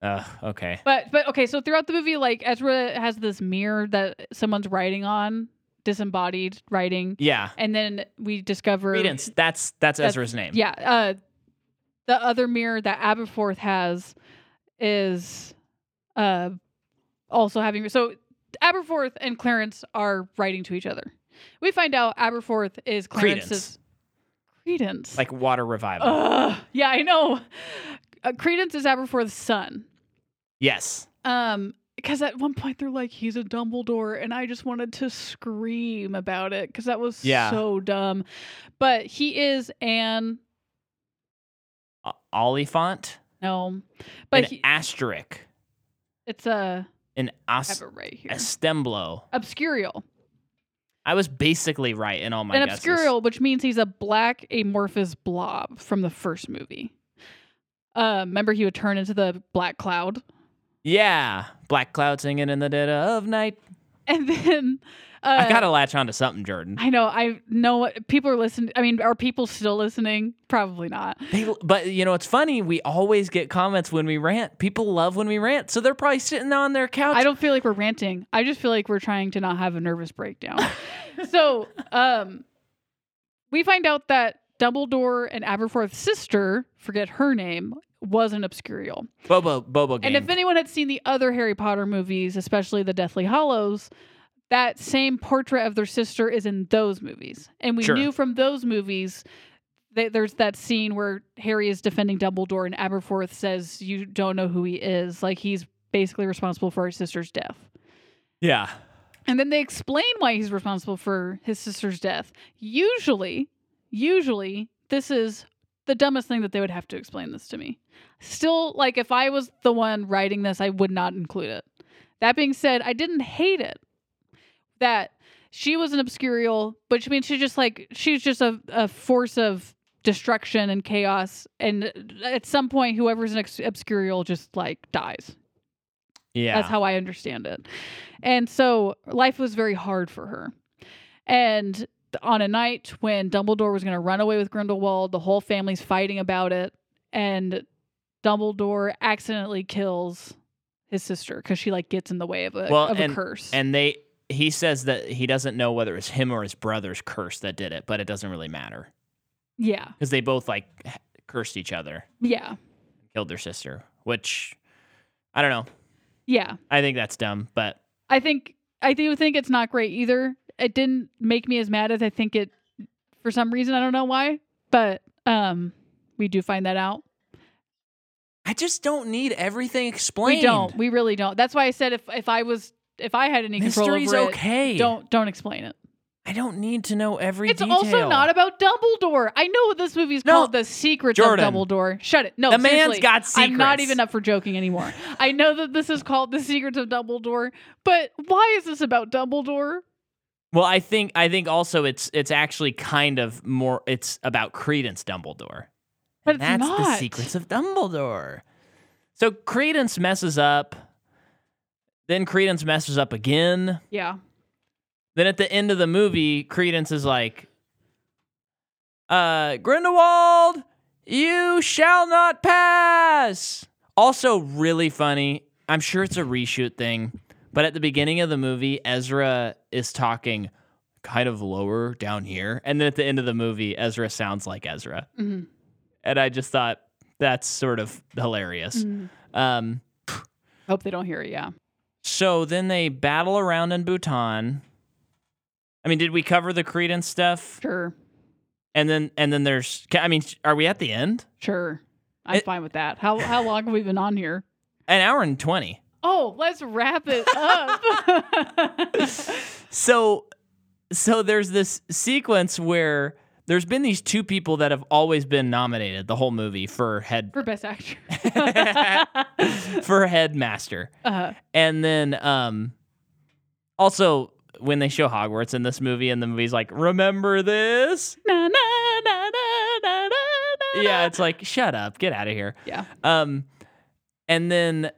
Uh, okay. But but okay, so throughout the movie, like Ezra has this mirror that someone's writing on, disembodied writing, Yeah. and then we discover Credence. That's that's That's- Ezra's name. Yeah, uh, the other mirror that Aberforth has is uh also having so Aberforth and Clarence are writing to each other. We find out Aberforth is Clarence's Credence. Like water revival. Ugh. yeah, I know. Uh, Credence is Aberforth's son. yes. Um, because at one point they're like, he's a Dumbledore, and I just wanted to scream about it because that was Yeah. so dumb. But he is an Oliphant. no, but an he, asterisk. it's a An I have it right here. Astemblo. Obscurial. I was basically right in all my An guesses. obscurial, which means he's a black amorphous blob from the first movie. Uh, remember he would turn into the black cloud, Yeah. Black cloud singing in the dead of night. and then I gotta latch on to something, Jordan. I know. I know what people are listening. I mean, are people still listening? Probably not. They, but you know, it's funny. We always get comments when we rant. People love when we rant, so they're probably sitting on their couch. I don't feel like we're ranting. I just feel like we're trying to not have a nervous breakdown. *laughs* so, um, we find out that Dumbledore and Aberforth's sister, forget her name, was an Obscurial. Bobo Bobo game. And if anyone had seen the other Harry Potter movies, especially the Deathly Hallows, that same portrait of their sister is in those movies. And we Sure. knew from those movies that there's that scene where Harry is defending Dumbledore and Aberforth says, You don't know who he is. Like he's basically responsible for his sister's death. yeah, And then they explain why he's responsible for his sister's death. Usually, usually, this is the dumbest thing that they would have to explain this to me. Still, like, if I was the one writing this, I would not include it. That being said, I didn't hate it that she was an obscurial, but I mean, she just like, she's just a, a force of destruction and chaos. And at some point, whoever's an ex- obscurial just like dies. yeah. That's how I understand it. And so life was very hard for her. And on a night when Dumbledore was going to run away with Grindelwald, the whole family's fighting about it. And Dumbledore accidentally kills his sister because she like gets in the way of a, Well, of and- a curse. and they. He says that he doesn't know whether it's him or his brother's curse that did it, but it doesn't really matter yeah. because they both like cursed each other, Yeah. killed their sister. Which I don't know. Yeah. I think that's dumb, but I think I do think it's not great either. It didn't make me as mad as I think it for some reason. I don't know why, but um, we do find that out. I just don't need everything explained. We don't. We really don't. That's why I said if if I was if I had any control Mystery's over okay. it, don't don't explain it. I don't need to know every It's detail. also not about Dumbledore. I know what this movie's No. called, The Secrets Jordan. of Dumbledore. Shut it. No, The man's got secrets. I'm not even up for joking anymore. I know that this is called The Secrets of Dumbledore, but why is this about Dumbledore? Well, I think I think also it's it's actually kind of more it's about Credence Dumbledore. But that's not. the secrets of Dumbledore. So Credence messes up. Then Credence messes up again. Yeah. Then at the end of the movie, Credence is like, uh, Grindelwald, you shall not pass. Also, really funny. I'm sure it's a reshoot thing, but at the beginning of the movie, Ezra is talking kind of lower down here. And then at the end of the movie, Ezra sounds like Ezra. Mhm. And I just thought that's sort of hilarious. Mhm. Um, Hope they don't hear it. Yeah. So then they battle around in Bhutan. I mean, did we cover the Credence stuff? Sure. And then and then there's I mean, are we at the end? Sure. I'm It- fine with that. How how long have we been on here? An hour and 20. Oh, let's wrap it up. *laughs* So so there's this sequence where there's been these two people that have always been nominated the whole movie for head For best actor. *laughs* for headmaster. uh, And then um also when they show Hogwarts in this movie and the movie's like, "Remember this?" na, na, na. Yeah, it's like, "Shut up. Get out of here." Yeah. Um, and then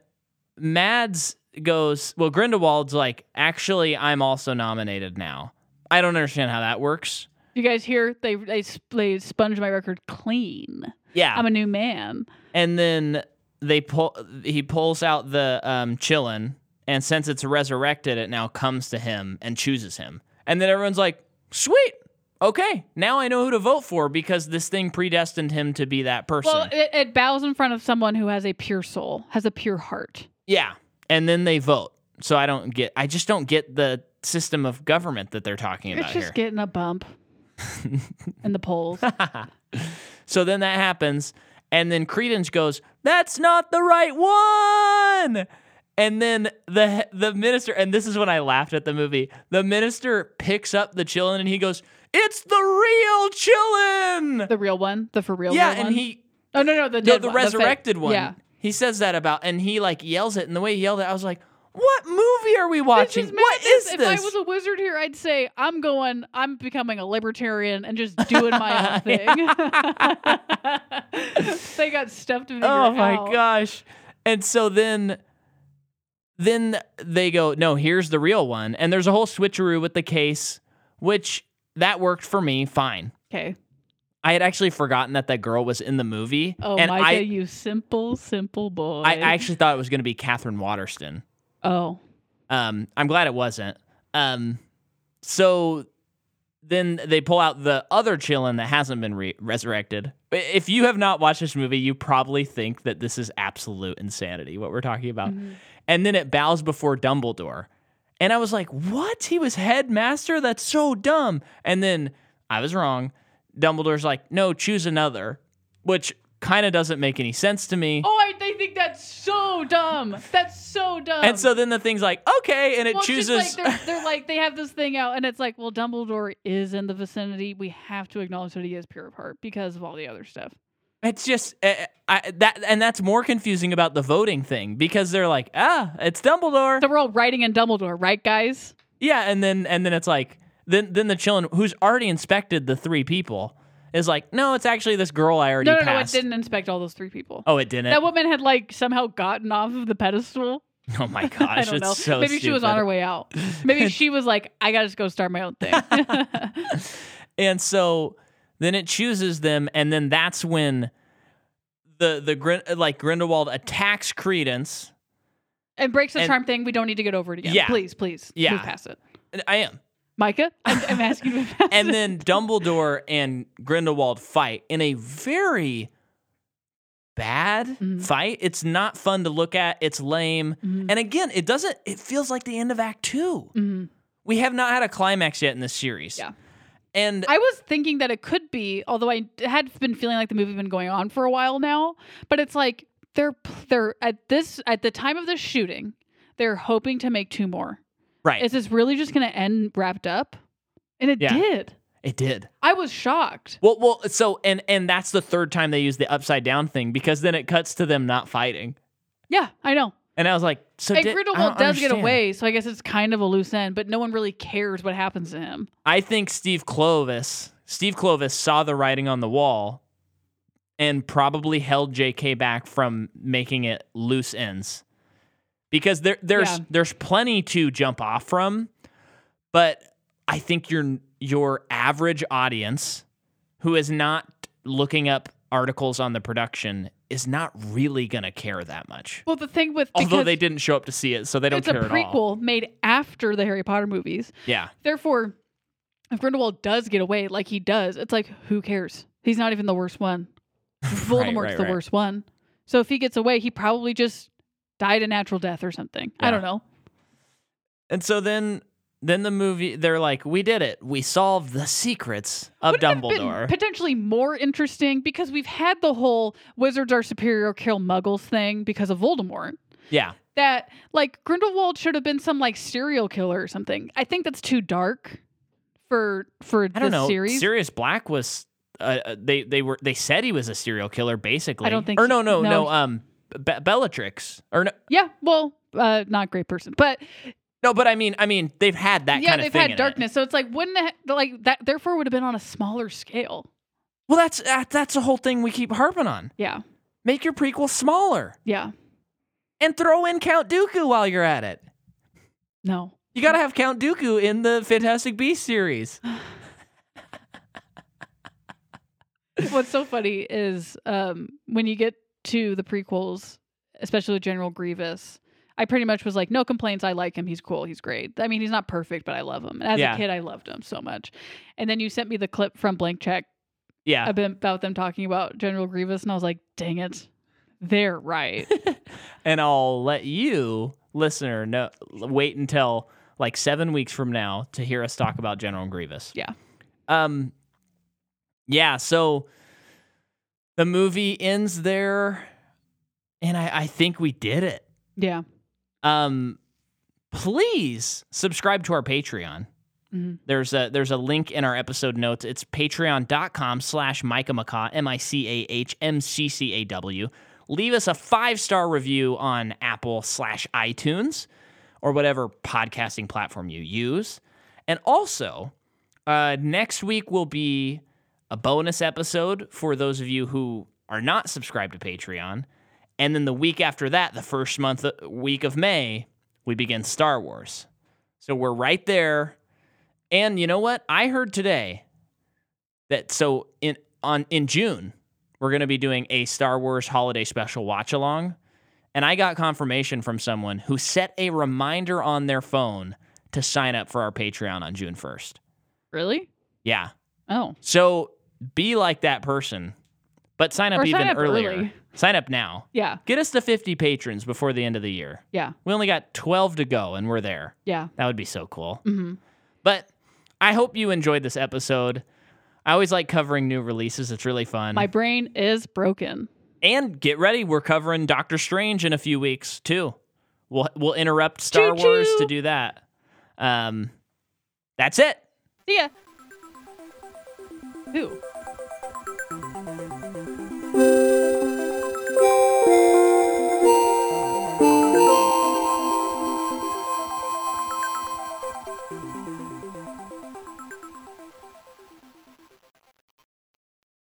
Mads goes, well, Grindelwald's like, actually, I'm also nominated now. I don't understand how that works. You guys hear they they they sponged my record clean. Yeah. I'm a new man. and then they pull, he pulls out the um, qilin, and since it's resurrected, it now comes to him and chooses him. And then everyone's like, sweet. Okay, now I know who to vote for because this thing predestined him to be that person. Well, it, it bows in front of someone who has a pure soul, has a pure heart. Yeah. And then they vote. So I don't get I just don't get the system of government that they're talking about. It's about just here. getting a bump in the polls. *laughs* so then that happens and then Credence goes, "That's not the right one." And then the the minister and this is when I laughed at the movie. The minister picks up the qilin and he goes, "It's the real qilin." the real one, the for real. yeah, real and one? he Oh no no the no, the one, resurrected one. Yeah. He says that about and he like yells it and the way he yelled it I was like, "What movie are we watching? What is this is What madness. if? I was a wizard here, I'd say I'm going. I'm becoming a libertarian and just doing my own *laughs* thing. *laughs* they got stuffed. to oh my out. gosh and so then then they go no here's the real one and there's a whole switcheroo with the case which that worked for me fine Okay. i had actually forgotten that that girl was in the movie Oh, and Micah, I, you simple, simple boy. I I actually thought it was going to be Katherine Waterston Oh, um i'm glad it wasn't um so then they pull out the other qilin that hasn't been re- resurrected. If you have not watched this movie, you probably think that this is absolute insanity, what we're talking about. Mm-hmm. And then it bows before Dumbledore. And I was like, what? He was headmaster? That's so dumb. And then I was wrong. Dumbledore's like, no, choose another, which kind of doesn't make any sense to me. oh, I they think that's so dumb. That's so dumb. and so then the thing's like, okay, and it Well, chooses. like they're, they're like they have this thing out, and it's like, well, Dumbledore is in the vicinity. We have to acknowledge that he is pure of heart because of all the other stuff. It's just uh, I, that, and that's more confusing about the voting thing because they're like, ah, it's Dumbledore, So we're all writing in Dumbledore, right, guys? yeah, and then and then it's like, then then the qilin who's already inspected the three people is like, no, it's actually this girl I already No, no, no. It passed. didn't inspect all those three people. Oh, it didn't. That woman had like somehow gotten off of the pedestal. oh my *laughs* I gosh, don't it's know. so Maybe she was on stupid. her way out. Maybe *laughs* she was like, I gotta just go start my own thing. *laughs* And so then it chooses them, and then that's when the the Grin- like Grindelwald attacks Credence. and breaks the And- charm thing. We don't need to get over it again. Yeah. Please, please. Yeah. Move past it. And I am. Micah, I'm, I'm asking you to move past and then Dumbledore and Grindelwald fight in a very bad Mhm. fight. It's not fun to look at. It's lame. Mhm. And again, it doesn't it feels like the end of act 2. Mhm. We have not had a climax yet in this series. Yeah. And I was thinking that it could be, although I had been feeling like the movie had been going on for a while now. But it's like they're they're at this at the time of the shooting, they're hoping to make two more. Right. Is this really just going to end wrapped up? And it Yeah. did. it did. I was shocked. Well, well, so and and that's the third time they use the upside down thing because then it cuts to them not fighting. Yeah, I know. And I was like, so and did, I Grindelwald don't does get understand. away, so I guess it's kind of a loose end, but no one really cares what happens to him. I think Steve Kloves, Steve Kloves saw the writing on the wall and probably held JK back from making it loose ends. Because there there's Yeah. there's plenty to jump off from, but I think your your average audience who is not looking up articles on the production is not really going to care that much. Well, the thing with Although they didn't show up to see it, so they don't it's a care at all. prequel made after the Harry Potter movies. Yeah. Therefore, if Grindelwald does get away like he does, it's like who cares? He's not even the worst one. *laughs* Voldemort's right, the right. worst one. So if he gets away, he probably just died a natural death or something. I don't know. And so then then the movie they're like, we did it. We solved the secrets of Wouldn't have been Dumbledore. potentially more interesting because we've had the whole wizards are superior, kill muggles thing because of Voldemort. yeah. That like Grindelwald should have been some like serial killer or something. I think that's too dark for for I don't know. series. Sirius Black was uh, uh, they they were they said he was a serial killer basically. I don't think Or no, no, no, no. um Be- Bellatrix. Or no, yeah, well, uh, not great person, but no, but I mean I mean they've had that yeah, kind of they've thing had in it. darkness, so it's like wouldn't it like that? Therefore, would have been on a smaller scale. Well, that's that, that's the whole thing we keep harping on. Yeah, Make your prequel smaller yeah, and throw in Count Dooku while you're at it. no, You got to have Count Dooku in the Fantastic Beasts series. *sighs* *laughs* What's so funny is um, when you get to the prequels, especially General Grievous, I pretty much was like, no complaints. I like him. He's cool. He's great. I mean, he's not perfect, but I love him. And as Yeah. a kid, I loved him so much. And then you sent me the clip from Blank Check Yeah. about them talking about General Grievous, and I was like, dang it, they're right. *laughs* and I'll let you, listener, know, wait until like seven weeks from now to hear us talk about General Grievous. Yeah. Um. Yeah. So the movie ends there, and I, I think we did it. yeah. Um. Please subscribe to our Patreon. Mhm. There's a there's a link in our episode notes. It's patreon.com slash Micah McCaw, M-I-C-A-H-M-C-C-A-W. Leave us a five-star review on Apple slash iTunes or whatever podcasting platform you use. And also, uh, next week will be a bonus episode for those of you who are not subscribed to Patreon. And then the week after that, the first month uh, week of May, we begin Star Wars. So we're right there. And you know what? I heard today that so in on in June, we're going to be doing a Star Wars holiday special watch along. And I got confirmation from someone who set a reminder on their phone to sign up for our Patreon on June 1st. Really? Yeah. Oh, So be like that person, but sign up Or even sign up earlier. early. Sign up now. yeah, Get us to 50 patrons before the end of the year. yeah, We only got 12 to go and we're there. yeah. That would be so cool. hmm But I hope you enjoyed this episode. I always like covering new releases. It's really fun. My brain is broken. and get ready, we're covering Doctor Strange in a few weeks too. We'll we'll interrupt Star Choo-choo. Wars to do that. Um, that's it. See ya. Who?